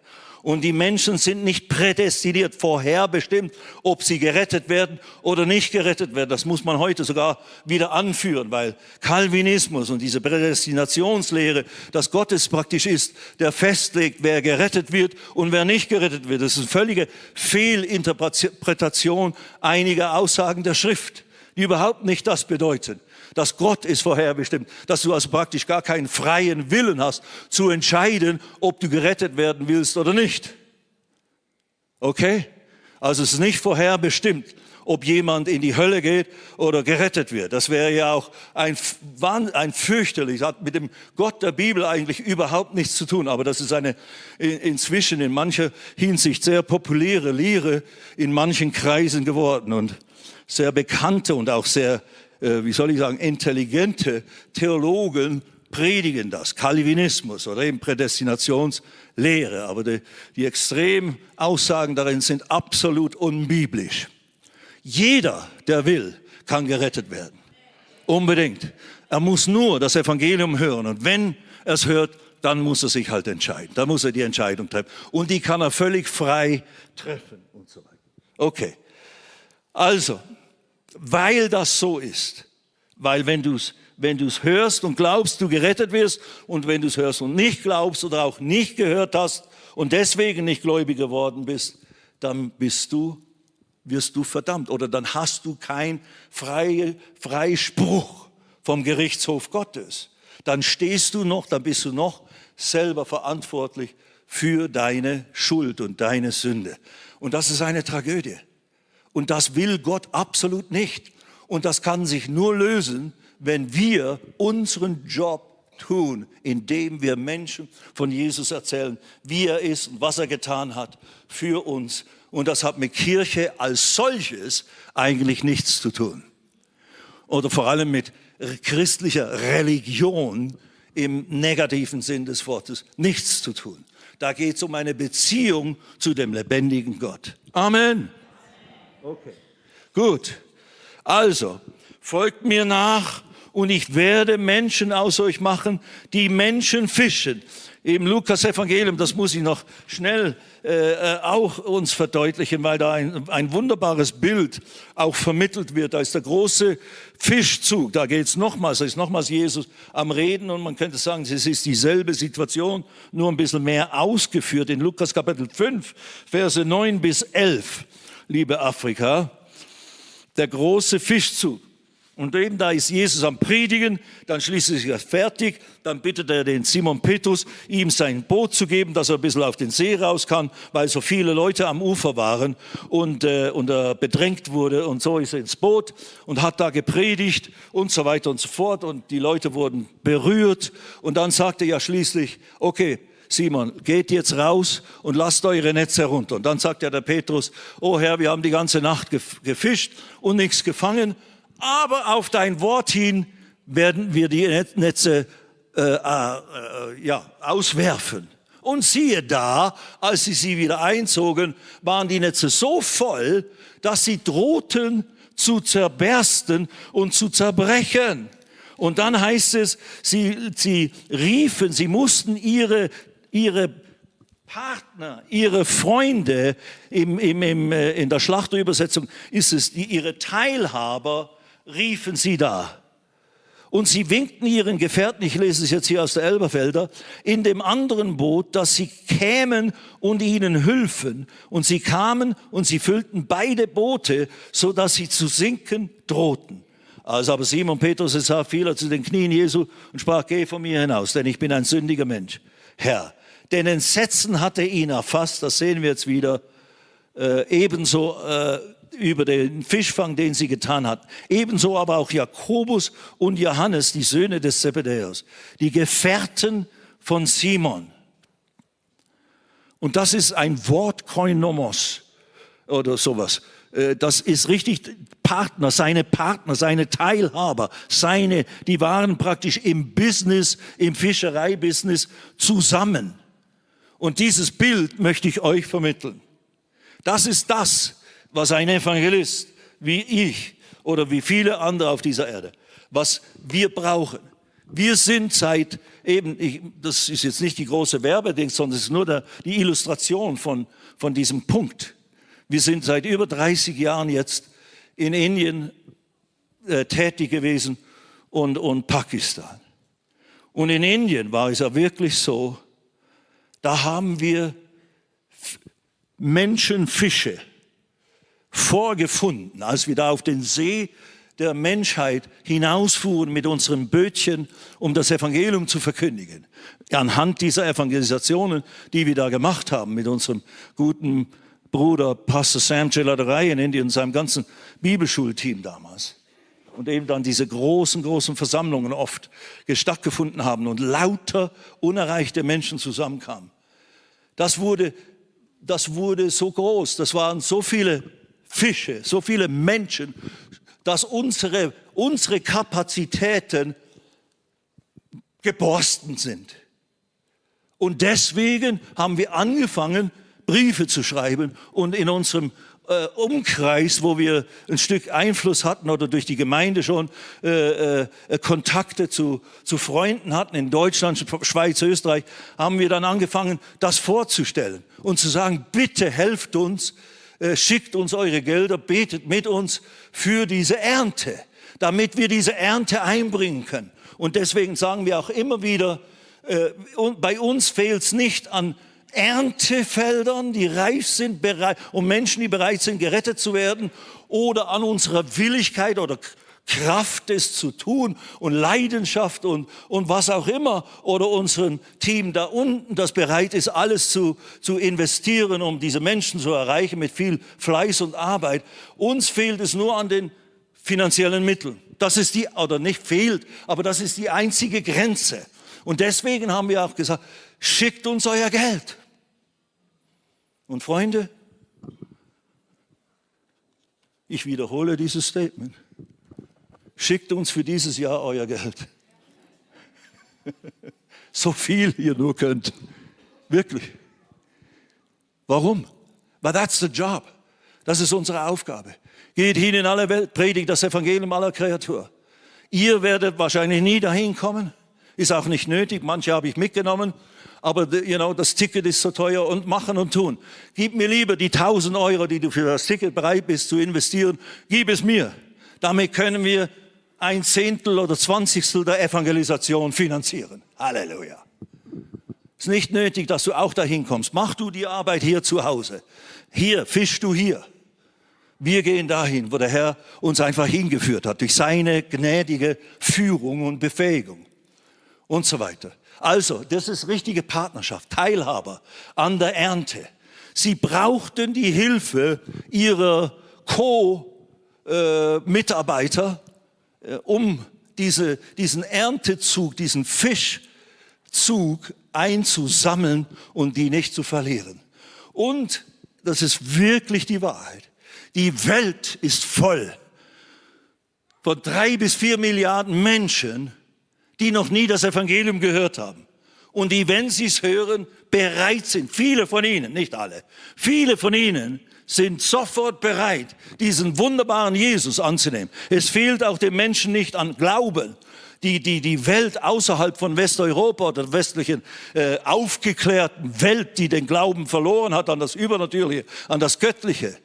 Und die Menschen sind nicht prädestiniert, vorherbestimmt, ob sie gerettet werden oder nicht gerettet werden. Das muss man heute sogar wieder anführen, weil Calvinismus und diese Prädestinationslehre, dass Gott es praktisch ist, der festlegt, wer gerettet wird und wer nicht gerettet wird. Das ist eine völlige Fehlinterpretation einiger Aussagen der Schrift, die überhaupt nicht das bedeuten dass Gott ist vorherbestimmt, dass du also praktisch gar keinen freien Willen hast, zu entscheiden, ob du gerettet werden willst oder nicht. Okay? Also es ist nicht vorherbestimmt, ob jemand in die Hölle geht oder gerettet wird. Das wäre ja auch ein, ein fürchterlich, hat mit dem Gott der Bibel eigentlich überhaupt nichts zu tun. Aber das ist eine inzwischen in mancher Hinsicht sehr populäre Lehre in manchen Kreisen geworden und sehr bekannte und auch sehr, wie soll ich sagen, intelligente Theologen predigen das, Calvinismus oder eben Prädestinationslehre. Aber die, die extremen Aussagen darin sind absolut unbiblisch. Jeder, der will, kann gerettet werden. Unbedingt. Er muss nur das Evangelium hören. Und wenn er es hört, dann muss er sich halt entscheiden. Dann muss er die Entscheidung treffen. Und die kann er völlig frei treffen und so weiter. Okay. Also, weil das so ist, weil wenn du es wenn du es hörst und glaubst, du gerettet wirst und wenn du es hörst und nicht glaubst oder auch nicht gehört hast und deswegen nicht gläubig geworden bist, dann bist du, wirst du verdammt oder dann hast du kein freie, Freispruch vom Gerichtshof Gottes. Dann stehst du noch, dann bist du noch selber verantwortlich für deine Schuld und deine Sünde. Und das ist eine Tragödie. Und das will Gott absolut nicht. Und das kann sich nur lösen, wenn wir unseren Job tun, indem wir Menschen von Jesus erzählen, wie er ist und was er getan hat für uns. Und das hat mit Kirche als solches eigentlich nichts zu tun. Oder vor allem mit christlicher Religion im negativen Sinn des Wortes nichts zu tun. Da geht es um eine Beziehung zu dem lebendigen Gott. Amen. Okay. Gut. Also, folgt mir nach und ich werde Menschen aus euch machen, die Menschen fischen. Im Lukas Evangelium, das muss ich noch schnell äh, äh, auch uns verdeutlichen, weil da ein, ein wunderbares Bild auch vermittelt wird. Da ist der große Fischzug, da geht's nochmals, da ist nochmals Jesus am Reden und man könnte sagen, es ist dieselbe Situation, nur ein bisschen mehr ausgeführt. In Lukas Kapitel 5, Verse 9 bis 11, liebe Afrika, der große Fischzug. Und eben da ist Jesus am Predigen, dann schließlich ist er fertig, dann bittet er den Simon Petrus, ihm sein Boot zu geben, dass er ein bisschen auf den See raus kann, weil so viele Leute am Ufer waren und, äh, und er bedrängt wurde. Und so ist er ins Boot und hat da gepredigt und so weiter und so fort. Und die Leute wurden berührt. Und dann sagte er ja schließlich, okay, Simon, geht jetzt raus und lasst eure Netze herunter. Und dann sagt ja der Petrus, oh Herr, wir haben die ganze Nacht gefischt und nichts gefangen aber auf dein Wort hin werden wir die Netze äh, äh, äh, ja, auswerfen. Und siehe da, als sie sie wieder einzogen, waren die Netze so voll, dass sie drohten zu zerbersten und zu zerbrechen. Und dann heißt es, sie, sie riefen, sie mussten ihre, ihre Partner, ihre Freunde, im, im, im, äh, in der Schlachterübersetzung ist es die, ihre Teilhaber, riefen sie da. Und sie winkten ihren Gefährten, ich lese es jetzt hier aus der Elberfelder, in dem anderen Boot, dass sie kämen und ihnen hülfen. Und sie kamen und sie füllten beide Boote, so dass sie zu sinken drohten. Als aber Simon Petrus es sah, fiel er zu den Knien Jesu und sprach, geh von mir hinaus, denn ich bin ein sündiger Mensch. Herr, denn Entsetzen hatte ihn erfasst, das sehen wir jetzt wieder, äh, ebenso äh, über den Fischfang, den sie getan hat. Ebenso aber auch Jakobus und Johannes, die Söhne des Zebedäus, die Gefährten von Simon. Und das ist ein Wort Koinomos oder sowas. Äh, das ist richtig Partner, seine Partner, seine Teilhaber, seine, die waren praktisch im Business, im Fischereibusiness zusammen. Und dieses Bild möchte ich euch vermitteln. Das ist das, was ein Evangelist wie ich oder wie viele andere auf dieser Erde, was wir brauchen. Wir sind seit eben, ich, das ist jetzt nicht die große Werbeding, sondern es ist nur der, die Illustration von, von diesem Punkt. Wir sind seit über 30 Jahren jetzt in Indien äh, tätig gewesen und, und Pakistan. Und in Indien war es ja wirklich so, da haben wir Menschenfische vorgefunden, als wir da auf den See der Menschheit hinausfuhren mit unseren Bötchen, um das Evangelium zu verkündigen. Anhand dieser Evangelisationen, die wir da gemacht haben mit unserem guten Bruder Pastor Sam Geladerei in Indien und seinem ganzen Bibelschulteam damals. Und eben dann diese großen, großen Versammlungen oft stattgefunden haben und lauter unerreichte Menschen zusammenkamen. Das wurde, das wurde so groß, das waren so viele Fische, so viele Menschen, dass unsere, unsere Kapazitäten geborsten sind. Und deswegen haben wir angefangen, Briefe zu schreiben und in unserem äh, Umkreis, wo wir ein Stück Einfluss hatten oder durch die Gemeinde schon äh, äh, Kontakte zu, zu Freunden hatten in Deutschland, Schweiz, Österreich, haben wir dann angefangen, das vorzustellen und zu sagen, bitte helft uns, äh, schickt uns eure Gelder, betet mit uns für diese Ernte, damit wir diese Ernte einbringen können. Und deswegen sagen wir auch immer wieder, äh, bei uns fehlt es nicht an Erntefeldern, die reif sind bereit, und Menschen, die bereit sind, gerettet zu werden, oder an unserer Willigkeit oder Kraft, es zu tun und Leidenschaft und, und was auch immer oder unserem Team da unten, das bereit ist, alles zu, zu investieren, um diese Menschen zu erreichen mit viel Fleiß und Arbeit. Uns fehlt es nur an den finanziellen Mitteln. Das ist die, oder nicht fehlt, aber das ist die einzige Grenze. Und deswegen haben wir auch gesagt, schickt uns euer Geld. Und Freunde, ich wiederhole dieses Statement. Schickt uns für dieses Jahr euer Geld. so viel ihr nur könnt. Wirklich. Warum? Weil that's the job. Das ist unsere Aufgabe. Geht hin in alle Welt, predigt das Evangelium aller Kreatur. Ihr werdet wahrscheinlich nie dahin kommen. Ist auch nicht nötig. Manche habe ich mitgenommen. Aber you know, das Ticket ist so teuer und machen und tun. Gib mir lieber die 1000 Euro, die du für das Ticket bereit bist zu investieren. Gib es mir. Damit können wir ein Zehntel oder Zwanzigstel der Evangelisation finanzieren. Halleluja. Es ist nicht nötig, dass du auch dahin kommst. Mach du die Arbeit hier zu Hause. Hier, fisch du hier. Wir gehen dahin, wo der Herr uns einfach hingeführt hat, durch seine gnädige Führung und Befähigung und so weiter. Also, das ist richtige Partnerschaft, Teilhaber an der Ernte. Sie brauchten die Hilfe ihrer Co-Mitarbeiter, äh, um diese, diesen Erntezug, diesen Fischzug einzusammeln und die nicht zu verlieren. Und das ist wirklich die Wahrheit. Die Welt ist voll von drei bis vier Milliarden Menschen, die noch nie das Evangelium gehört haben. Und die, wenn sie es hören, bereit sind. Viele von ihnen, nicht alle, viele von ihnen sind sofort bereit, diesen wunderbaren Jesus anzunehmen. Es fehlt auch den Menschen nicht an Glauben. Die, die, die Welt außerhalb von Westeuropa oder der westlichen äh, aufgeklärten Welt, die den Glauben verloren hat an das Übernatürliche, an das Göttliche.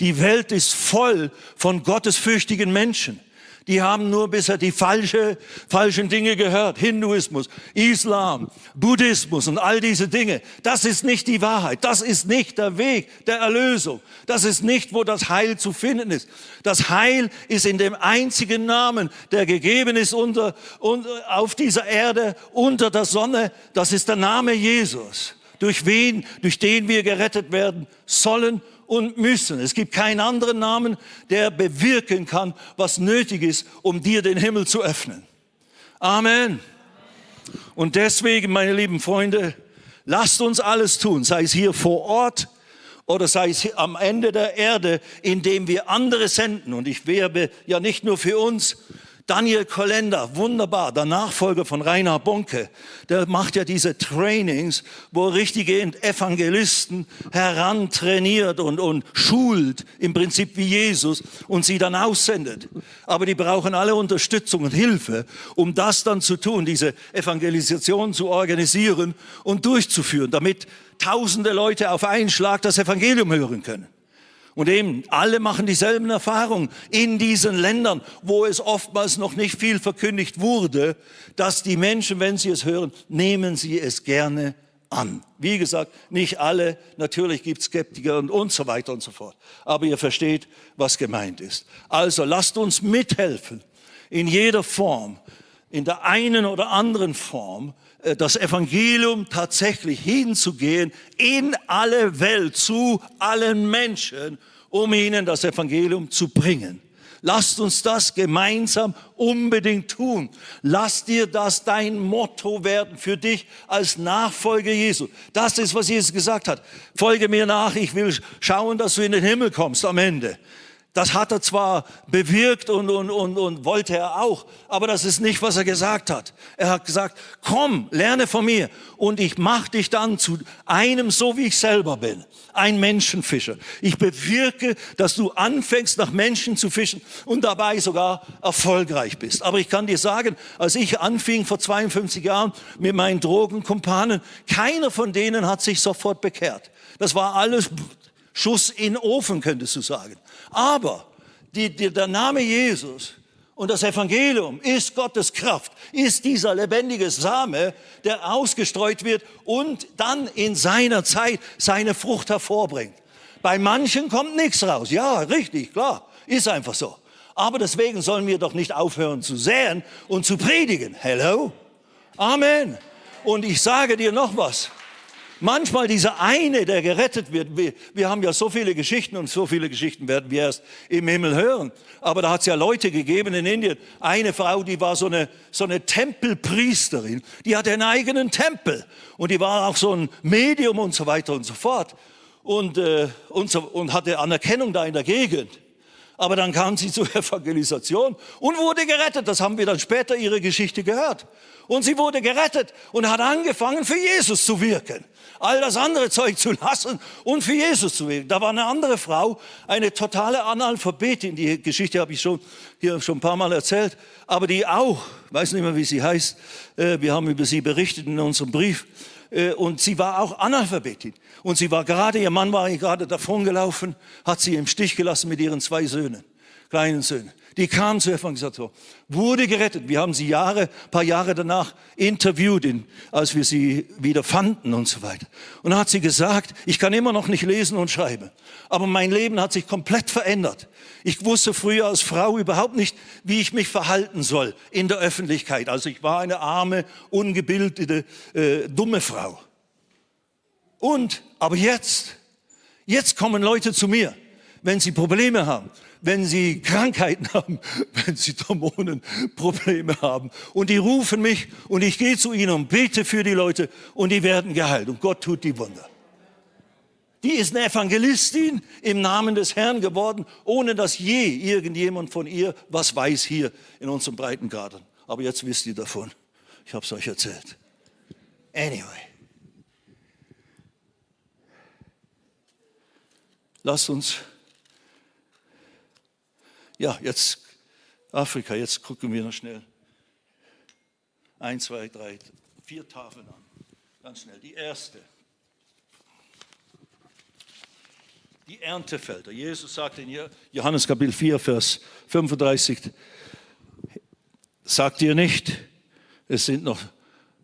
Die Welt ist voll von gottesfürchtigen Menschen. Die haben nur bisher die falsche, falschen Dinge gehört. Hinduismus, Islam, Buddhismus und all diese Dinge. Das ist nicht die Wahrheit. Das ist nicht der Weg der Erlösung. Das ist nicht, wo das Heil zu finden ist. Das Heil ist in dem einzigen Namen, der gegeben ist unter, unter, auf dieser Erde, unter der Sonne. Das ist der Name Jesus. Durch wen, durch den wir gerettet werden sollen und müssen. Es gibt keinen anderen Namen, der bewirken kann, was nötig ist, um dir den Himmel zu öffnen. Amen. Und deswegen, meine lieben Freunde, lasst uns alles tun, sei es hier vor Ort oder sei es am Ende der Erde, indem wir andere senden. Und ich werbe ja nicht nur für uns, Daniel Kolender, wunderbar, der Nachfolger von Rainer Bonke, der macht ja diese Trainings, wo richtige Evangelisten herantrainiert und, und schult, im Prinzip wie Jesus, und sie dann aussendet. Aber die brauchen alle Unterstützung und Hilfe, um das dann zu tun, diese Evangelisation zu organisieren und durchzuführen, damit tausende Leute auf einen Schlag das Evangelium hören können. Und eben, alle machen dieselben Erfahrungen in diesen Ländern, wo es oftmals noch nicht viel verkündigt wurde, dass die Menschen, wenn sie es hören, nehmen sie es gerne an. Wie gesagt, nicht alle, natürlich gibt es Skeptiker und, und so weiter und so fort. Aber ihr versteht, was gemeint ist. Also lasst uns mithelfen, in jeder Form in der einen oder anderen Form das Evangelium tatsächlich hinzugehen in alle Welt, zu allen Menschen, um ihnen das Evangelium zu bringen. Lasst uns das gemeinsam unbedingt tun. Lass dir das dein Motto werden für dich als Nachfolger Jesu. Das ist, was Jesus gesagt hat. Folge mir nach, ich will schauen, dass du in den Himmel kommst am Ende. Das hat er zwar bewirkt und, und, und, und wollte er auch, aber das ist nicht, was er gesagt hat. Er hat gesagt, komm, lerne von mir und ich mache dich dann zu einem, so wie ich selber bin, ein Menschenfischer. Ich bewirke, dass du anfängst, nach Menschen zu fischen und dabei sogar erfolgreich bist. Aber ich kann dir sagen, als ich anfing vor 52 Jahren mit meinen Drogenkumpanen, keiner von denen hat sich sofort bekehrt. Das war alles Schuss in den Ofen, könntest du sagen. Aber die, die, der Name Jesus und das Evangelium ist Gottes Kraft, ist dieser lebendige Same, der ausgestreut wird und dann in seiner Zeit seine Frucht hervorbringt. Bei manchen kommt nichts raus. Ja, richtig, klar, ist einfach so. Aber deswegen sollen wir doch nicht aufhören zu säen und zu predigen. Hello? Amen. Und ich sage dir noch was. Manchmal dieser eine, der gerettet wird, wir, wir, haben ja so viele Geschichten und so viele Geschichten werden wir erst im Himmel hören. Aber da hat es ja Leute gegeben in Indien. Eine Frau, die war so eine, so eine Tempelpriesterin, die hatte einen eigenen Tempel und die war auch so ein Medium und so weiter und so fort und, äh, und, so, und hatte Anerkennung da in der Gegend. Aber dann kam sie zur Evangelisation und wurde gerettet. Das haben wir dann später ihre Geschichte gehört. Und sie wurde gerettet und hat angefangen, für Jesus zu wirken all das andere Zeug zu lassen und für Jesus zu wirken. Da war eine andere Frau, eine totale Analphabetin. Die Geschichte habe ich schon hier schon ein paar Mal erzählt, aber die auch, weiß nicht mehr, wie sie heißt. Äh, wir haben über sie berichtet in unserem Brief. Äh, und sie war auch Analphabetin. Und sie war gerade, ihr Mann war gerade davon gelaufen, hat sie im Stich gelassen mit ihren zwei Söhnen, kleinen Söhnen. Die kam zur Evangelisation, wurde gerettet. Wir haben sie Jahre, paar Jahre danach interviewt, als wir sie wieder fanden und so weiter. Und dann hat sie gesagt, ich kann immer noch nicht lesen und schreiben, aber mein Leben hat sich komplett verändert. Ich wusste früher als Frau überhaupt nicht, wie ich mich verhalten soll in der Öffentlichkeit. Also ich war eine arme, ungebildete, äh, dumme Frau. Und, aber jetzt, jetzt kommen Leute zu mir, wenn sie Probleme haben wenn sie Krankheiten haben, wenn sie Hormonenprobleme haben. Und die rufen mich und ich gehe zu ihnen und bete für die Leute und die werden geheilt. Und Gott tut die Wunder. Die ist eine Evangelistin im Namen des Herrn geworden, ohne dass je irgendjemand von ihr was weiß hier in unserem Breitengraden. Aber jetzt wisst ihr davon. Ich habe es euch erzählt. Anyway. Lasst uns ja, jetzt Afrika, jetzt gucken wir noch schnell. Eins, zwei, drei, vier Tafeln an. Ganz schnell. Die erste. Die Erntefelder. Jesus sagt in Johannes Kapitel 4, Vers 35, sagt ihr nicht, es sind noch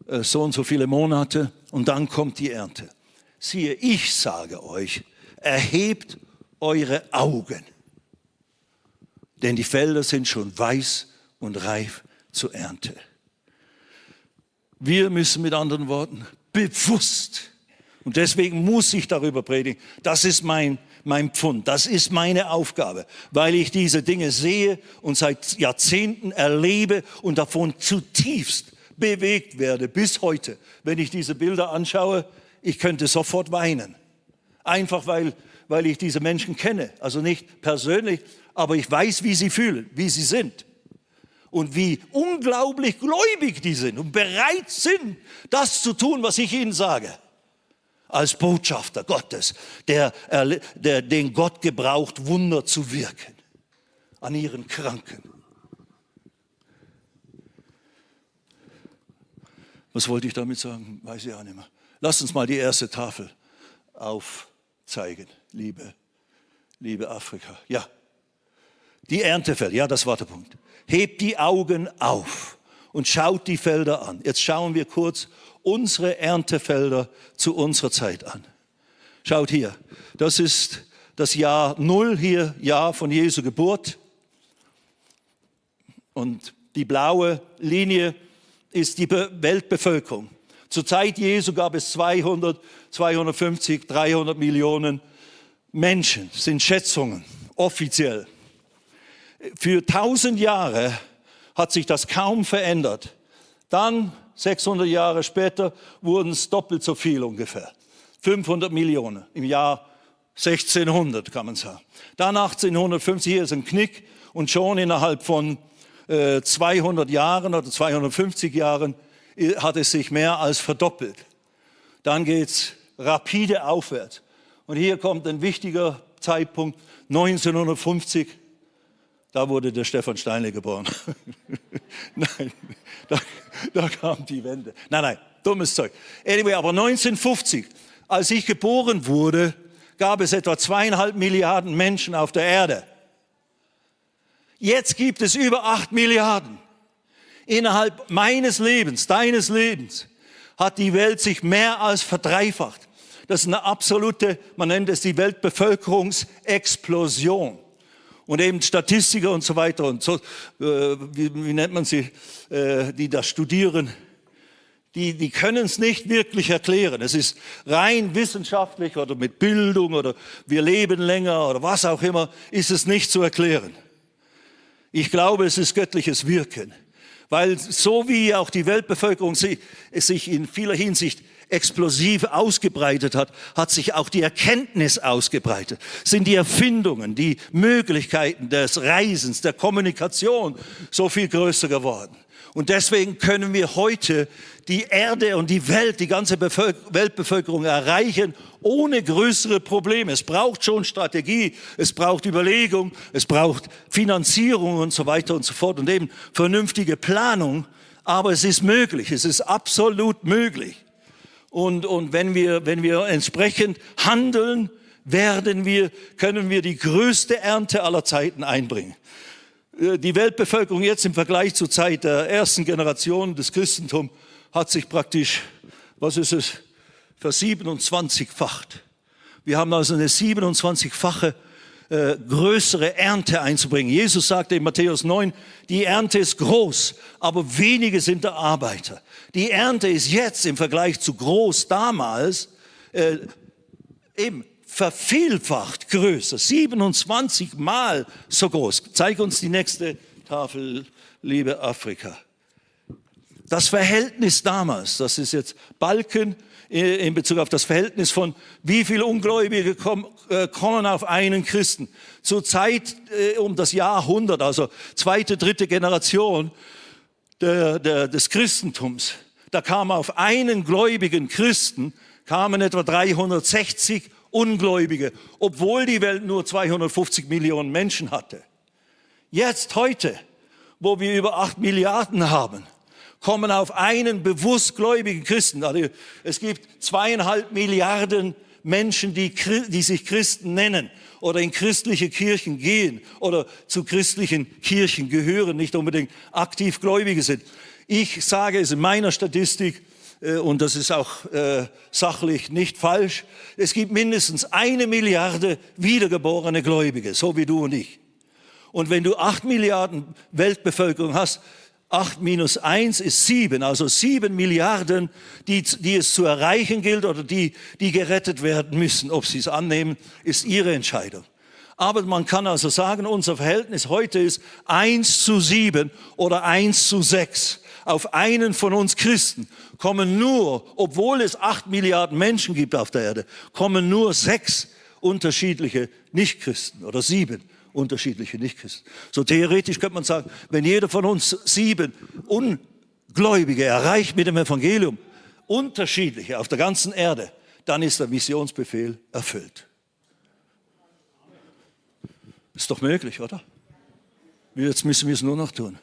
äh, so und so viele Monate und dann kommt die Ernte. Siehe, ich sage euch, erhebt eure Augen denn die Felder sind schon weiß und reif zur Ernte. Wir müssen mit anderen Worten bewusst, und deswegen muss ich darüber predigen, das ist mein, mein Pfund, das ist meine Aufgabe, weil ich diese Dinge sehe und seit Jahrzehnten erlebe und davon zutiefst bewegt werde, bis heute. Wenn ich diese Bilder anschaue, ich könnte sofort weinen. Einfach weil, weil ich diese Menschen kenne. Also nicht persönlich, aber ich weiß, wie sie fühlen, wie sie sind und wie unglaublich gläubig die sind und bereit sind, das zu tun, was ich ihnen sage. Als Botschafter Gottes, der, der, den Gott gebraucht, Wunder zu wirken an ihren Kranken. Was wollte ich damit sagen? Weiß ich auch nicht mehr. Lass uns mal die erste Tafel aufzeigen, liebe, liebe Afrika. Ja. Die Erntefelder, ja, das war der Punkt. Hebt die Augen auf und schaut die Felder an. Jetzt schauen wir kurz unsere Erntefelder zu unserer Zeit an. Schaut hier, das ist das Jahr Null hier, Jahr von Jesu Geburt. Und die blaue Linie ist die Weltbevölkerung. Zur Zeit Jesu gab es 200, 250, 300 Millionen Menschen, sind Schätzungen, offiziell. Für 1000 Jahre hat sich das kaum verändert. Dann, 600 Jahre später, wurden es doppelt so viel ungefähr. 500 Millionen im Jahr 1600, kann man sagen. Dann 1850, hier ist ein Knick und schon innerhalb von äh, 200 Jahren oder 250 Jahren äh, hat es sich mehr als verdoppelt. Dann geht es rapide aufwärts. Und hier kommt ein wichtiger Zeitpunkt, 1950, da wurde der Stefan Steinle geboren. nein, da, da kam die Wende. Nein, nein, dummes Zeug. Anyway, aber 1950, als ich geboren wurde, gab es etwa zweieinhalb Milliarden Menschen auf der Erde. Jetzt gibt es über acht Milliarden. Innerhalb meines Lebens, deines Lebens, hat die Welt sich mehr als verdreifacht. Das ist eine absolute, man nennt es die Weltbevölkerungsexplosion. Und eben Statistiker und so weiter und so, äh, wie, wie, nennt man sie, äh, die das studieren, die, die können es nicht wirklich erklären. Es ist rein wissenschaftlich oder mit Bildung oder wir leben länger oder was auch immer, ist es nicht zu erklären. Ich glaube, es ist göttliches Wirken. Weil so wie auch die Weltbevölkerung sich in vieler Hinsicht explosiv ausgebreitet hat, hat sich auch die Erkenntnis ausgebreitet. Sind die Erfindungen, die Möglichkeiten des Reisens, der Kommunikation so viel größer geworden. Und deswegen können wir heute die Erde und die Welt, die ganze Weltbevölkerung erreichen ohne größere Probleme. Es braucht schon Strategie, es braucht Überlegung, es braucht Finanzierung und so weiter und so fort und eben vernünftige Planung. Aber es ist möglich, es ist absolut möglich. Und, und wenn, wir, wenn wir entsprechend handeln, werden wir, können wir die größte Ernte aller Zeiten einbringen. Äh, die Weltbevölkerung jetzt im Vergleich zur Zeit der ersten Generation des Christentums hat sich praktisch, was ist es, versiebenundzwanzigfacht. Wir haben also eine 27-fache äh, größere Ernte einzubringen. Jesus sagte in Matthäus 9, die Ernte ist groß, aber wenige sind der Arbeiter. Die Ernte ist jetzt im Vergleich zu groß damals äh, eben vervielfacht größer, 27 Mal so groß. Zeig uns die nächste Tafel, liebe Afrika. Das Verhältnis damals, das ist jetzt Balken äh, in Bezug auf das Verhältnis von wie viele Ungläubige äh, kommen auf einen Christen. Zur Zeit äh, um das Jahrhundert, also zweite, dritte Generation der, der, des Christentums, da kamen auf einen gläubigen Christen kamen etwa 360 Ungläubige, obwohl die Welt nur 250 Millionen Menschen hatte. Jetzt, heute, wo wir über 8 Milliarden haben, kommen auf einen bewusst gläubigen Christen. Also es gibt zweieinhalb Milliarden Menschen, die, die sich Christen nennen oder in christliche Kirchen gehen oder zu christlichen Kirchen gehören, nicht unbedingt aktiv Gläubige sind. Ich sage es in meiner Statistik, äh, und das ist auch äh, sachlich nicht falsch, es gibt mindestens eine Milliarde wiedergeborene Gläubige, so wie du und ich. Und wenn du acht Milliarden Weltbevölkerung hast, acht minus eins ist sieben, also sieben Milliarden, die, die es zu erreichen gilt oder die, die gerettet werden müssen. Ob sie es annehmen, ist ihre Entscheidung. Aber man kann also sagen, unser Verhältnis heute ist eins zu sieben oder eins zu sechs auf einen von uns Christen kommen nur, obwohl es acht Milliarden Menschen gibt auf der Erde, kommen nur sechs unterschiedliche Nichtchristen oder sieben unterschiedliche Nichtchristen. So theoretisch könnte man sagen, wenn jeder von uns sieben Ungläubige erreicht mit dem Evangelium, unterschiedliche auf der ganzen Erde, dann ist der Missionsbefehl erfüllt. Ist doch möglich, oder? Jetzt müssen wir es nur noch tun.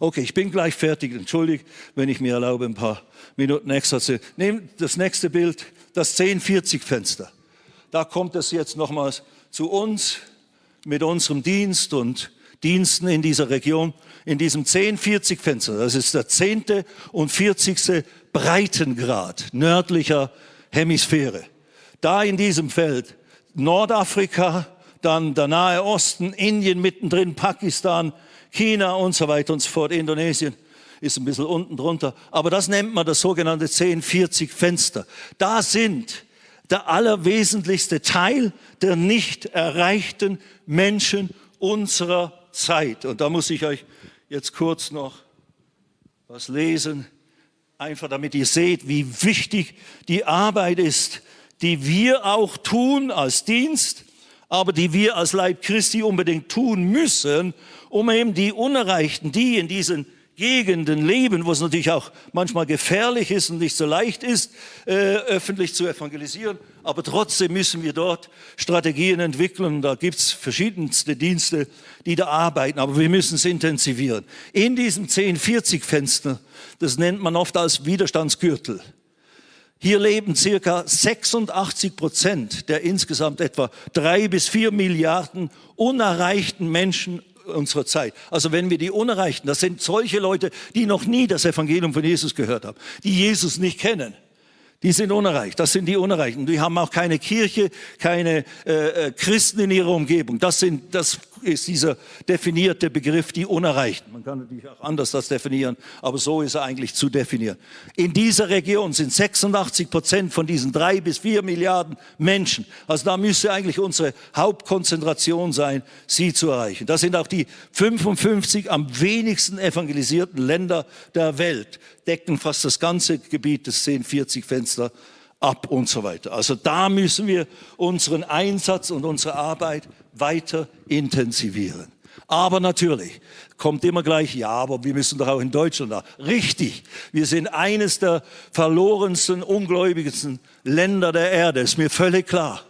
Okay, ich bin gleich fertig. Entschuldigt, wenn ich mir erlaube, ein paar Minuten extra zu. Nehmt das nächste Bild, das 1040-Fenster. Da kommt es jetzt nochmals zu uns mit unserem Dienst und Diensten in dieser Region, in diesem 1040-Fenster. Das ist der zehnte und 40. Breitengrad nördlicher Hemisphäre. Da in diesem Feld Nordafrika, dann der Nahe Osten, Indien mittendrin, Pakistan, China und so weiter und so fort, Indonesien ist ein bisschen unten drunter. Aber das nennt man das sogenannte 1040 Fenster. Da sind der allerwesentlichste Teil der nicht erreichten Menschen unserer Zeit. Und da muss ich euch jetzt kurz noch was lesen, einfach damit ihr seht, wie wichtig die Arbeit ist, die wir auch tun als Dienst, aber die wir als Leib Christi unbedingt tun müssen, um eben die Unerreichten, die in diesen Gegenden leben, wo es natürlich auch manchmal gefährlich ist und nicht so leicht ist, äh, öffentlich zu evangelisieren. Aber trotzdem müssen wir dort Strategien entwickeln. Da gibt's verschiedenste Dienste, die da arbeiten, aber wir müssen es intensivieren. In diesem 1040-Fenster, das nennt man oft als Widerstandsgürtel. Hier leben circa 86 Prozent der insgesamt etwa drei bis vier Milliarden unerreichten Menschen unserer Zeit. Also wenn wir die Unerreichten, das sind solche Leute, die noch nie das Evangelium von Jesus gehört haben, die Jesus nicht kennen. Die sind unerreicht. Das sind die Unerreichten. Die haben auch keine Kirche, keine äh, äh, Christen in ihrer Umgebung. Das, sind, das ist dieser definierte Begriff, die Unerreichten. Man kann natürlich auch anders das definieren, aber so ist er eigentlich zu definieren. In dieser Region sind 86 Prozent von diesen drei bis vier Milliarden Menschen. Also da müsste eigentlich unsere Hauptkonzentration sein, sie zu erreichen. Das sind auch die 55 am wenigsten evangelisierten Länder der Welt decken fast das ganze Gebiet des 1040 Fenster ab und so weiter. Also da müssen wir unseren Einsatz und unsere Arbeit weiter intensivieren. Aber natürlich kommt immer gleich, ja, aber wir müssen doch auch in Deutschland da. Richtig, wir sind eines der verlorensten, ungläubigsten Länder der Erde, ist mir völlig klar.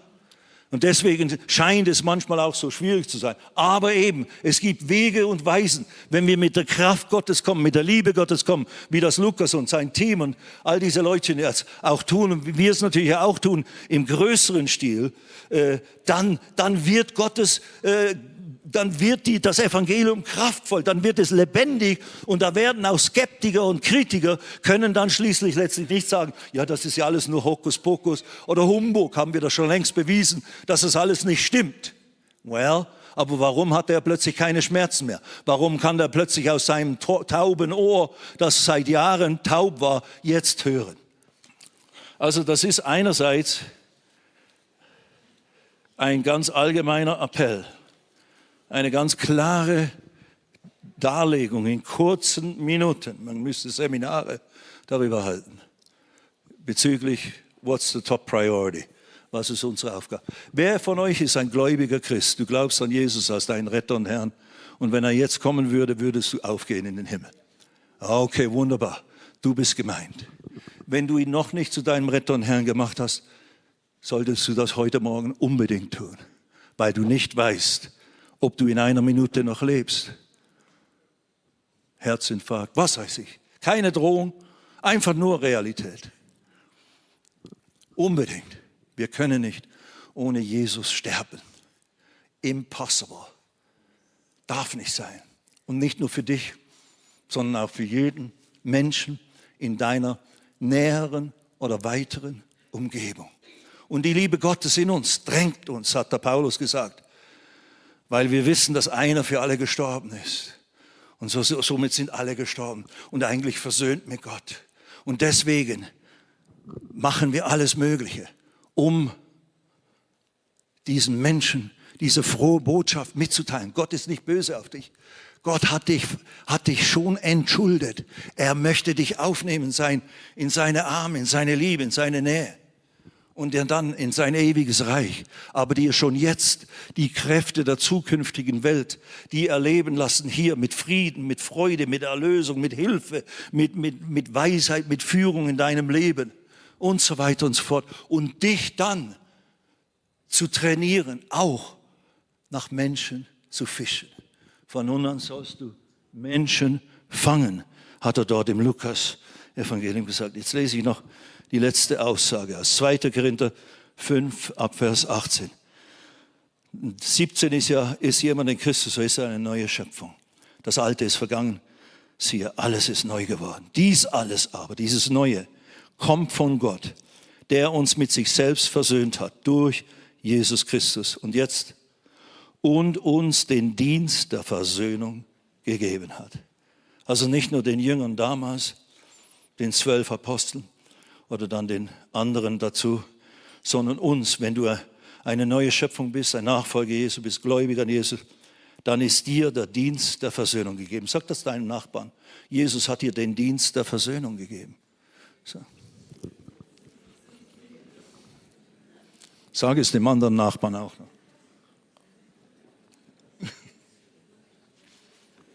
Und deswegen scheint es manchmal auch so schwierig zu sein. Aber eben, es gibt Wege und Weisen, wenn wir mit der Kraft Gottes kommen, mit der Liebe Gottes kommen, wie das Lukas und sein Team und all diese Leute jetzt auch tun und wie wir es natürlich auch tun im größeren Stil, äh, dann, dann wird Gottes äh, dann wird die, das Evangelium kraftvoll, dann wird es lebendig und da werden auch Skeptiker und Kritiker können dann schließlich letztlich nicht sagen, ja, das ist ja alles nur Hokuspokus oder Humbug, haben wir das schon längst bewiesen, dass das alles nicht stimmt. Well, aber warum hat er plötzlich keine Schmerzen mehr? Warum kann er plötzlich aus seinem tauben Ohr, das seit Jahren taub war, jetzt hören? Also das ist einerseits ein ganz allgemeiner Appell eine ganz klare Darlegung in kurzen Minuten. Man müsste Seminare darüber halten. Bezüglich What's the top priority? Was ist unsere Aufgabe? Wer von euch ist ein gläubiger Christ? Du glaubst an Jesus als deinen Retter und Herrn. Und wenn er jetzt kommen würde, würdest du aufgehen in den Himmel. Okay, wunderbar. Du bist gemeint. Wenn du ihn noch nicht zu deinem Retter und Herrn gemacht hast, solltest du das heute Morgen unbedingt tun, weil du nicht weißt, ob du in einer Minute noch lebst. Herzinfarkt, was weiß ich. Keine Drohung, einfach nur Realität. Unbedingt. Wir können nicht ohne Jesus sterben. Impossible. Darf nicht sein. Und nicht nur für dich, sondern auch für jeden Menschen in deiner näheren oder weiteren Umgebung. Und die Liebe Gottes in uns drängt uns, hat der Paulus gesagt, weil wir wissen, dass einer für alle gestorben ist. Und so, somit sind alle gestorben und eigentlich versöhnt mit Gott. Und deswegen machen wir alles Mögliche, um diesen Menschen diese frohe Botschaft mitzuteilen. Gott ist nicht böse auf dich. Gott hat dich, hat dich schon entschuldet. Er möchte dich aufnehmen sein in seine Arme, in seine Liebe, in seine Nähe und dann in sein ewiges Reich, aber die schon jetzt die Kräfte der zukünftigen Welt, die erleben lassen hier mit Frieden, mit Freude, mit Erlösung, mit Hilfe, mit, mit, mit Weisheit, mit Führung in deinem Leben und so weiter und so fort. Und dich dann zu trainieren, auch nach Menschen zu fischen. Von nun an sollst du Menschen fangen, hat er dort im Lukas Evangelium gesagt. Jetzt lese ich noch die letzte Aussage aus 2. Korinther 5 ab Vers 18. 17 ist ja, ist jemand in Christus, so ist er eine neue Schöpfung. Das Alte ist vergangen. Siehe, alles ist neu geworden. Dies alles aber, dieses Neue, kommt von Gott, der uns mit sich selbst versöhnt hat durch Jesus Christus. Und jetzt, und uns den Dienst der Versöhnung gegeben hat. Also nicht nur den Jüngern damals, den zwölf Aposteln oder dann den anderen dazu, sondern uns, wenn du eine neue Schöpfung bist, ein Nachfolger Jesu bist, gläubiger an Jesus, dann ist dir der Dienst der Versöhnung gegeben. Sag das deinem Nachbarn. Jesus hat dir den Dienst der Versöhnung gegeben. So. Sag es dem anderen Nachbarn auch noch.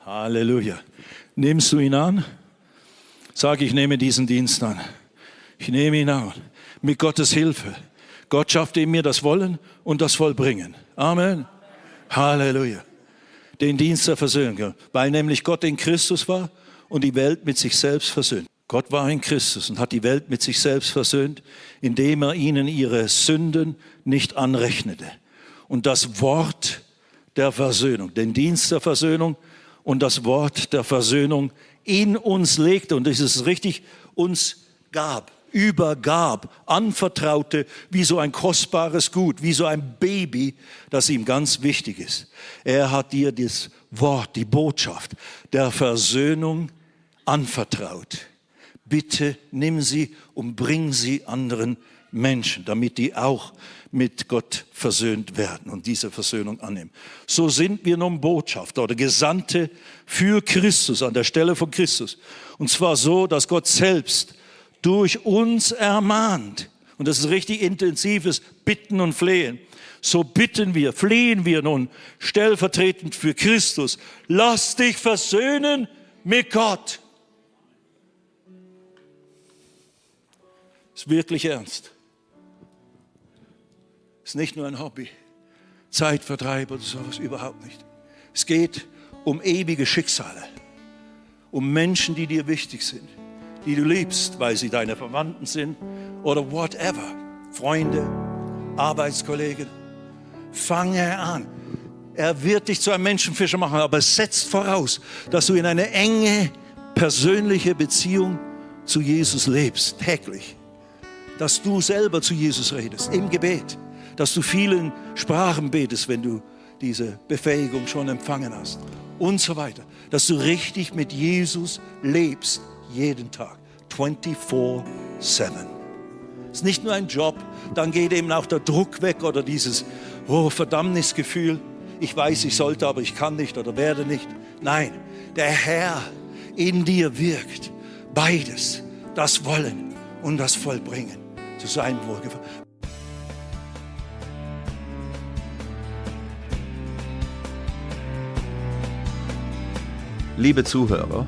Halleluja. Nimmst du ihn an? Sag, ich nehme diesen Dienst an. Ich nehme ihn an. Mit Gottes Hilfe. Gott schafft in mir das Wollen und das Vollbringen. Amen. Halleluja. Den Dienst der Versöhnung. Weil nämlich Gott in Christus war und die Welt mit sich selbst versöhnt. Gott war in Christus und hat die Welt mit sich selbst versöhnt, indem er ihnen ihre Sünden nicht anrechnete. Und das Wort der Versöhnung, den Dienst der Versöhnung und das Wort der Versöhnung in uns legte und das ist richtig, uns gab, übergab, anvertraute, wie so ein kostbares Gut, wie so ein Baby, das ihm ganz wichtig ist. Er hat dir das Wort, die Botschaft der Versöhnung anvertraut bitte nimm sie und bring sie anderen Menschen, damit die auch mit Gott versöhnt werden und diese Versöhnung annehmen. So sind wir nun Botschafter oder Gesandte für Christus an der Stelle von Christus. Und zwar so, dass Gott selbst durch uns ermahnt. Und das ist richtig intensives Bitten und Flehen. So bitten wir, flehen wir nun stellvertretend für Christus. Lass dich versöhnen mit Gott. Ist wirklich ernst. Ist nicht nur ein Hobby, Zeitvertreib oder sowas, überhaupt nicht. Es geht um ewige Schicksale, um Menschen, die dir wichtig sind, die du liebst, weil sie deine Verwandten sind oder whatever, Freunde, Arbeitskollegen. Fange an. Er wird dich zu einem Menschenfischer machen, aber setzt voraus, dass du in eine enge, persönliche Beziehung zu Jesus lebst, täglich dass du selber zu Jesus redest im Gebet, dass du vielen Sprachen betest, wenn du diese Befähigung schon empfangen hast und so weiter. Dass du richtig mit Jesus lebst, jeden Tag, 24-7. Ist nicht nur ein Job, dann geht eben auch der Druck weg oder dieses oh, Verdammnisgefühl. Ich weiß, ich sollte, aber ich kann nicht oder werde nicht. Nein, der Herr in dir wirkt. Beides, das Wollen und das Vollbringen zu seinem Wohlgefallen. Liebe Zuhörer,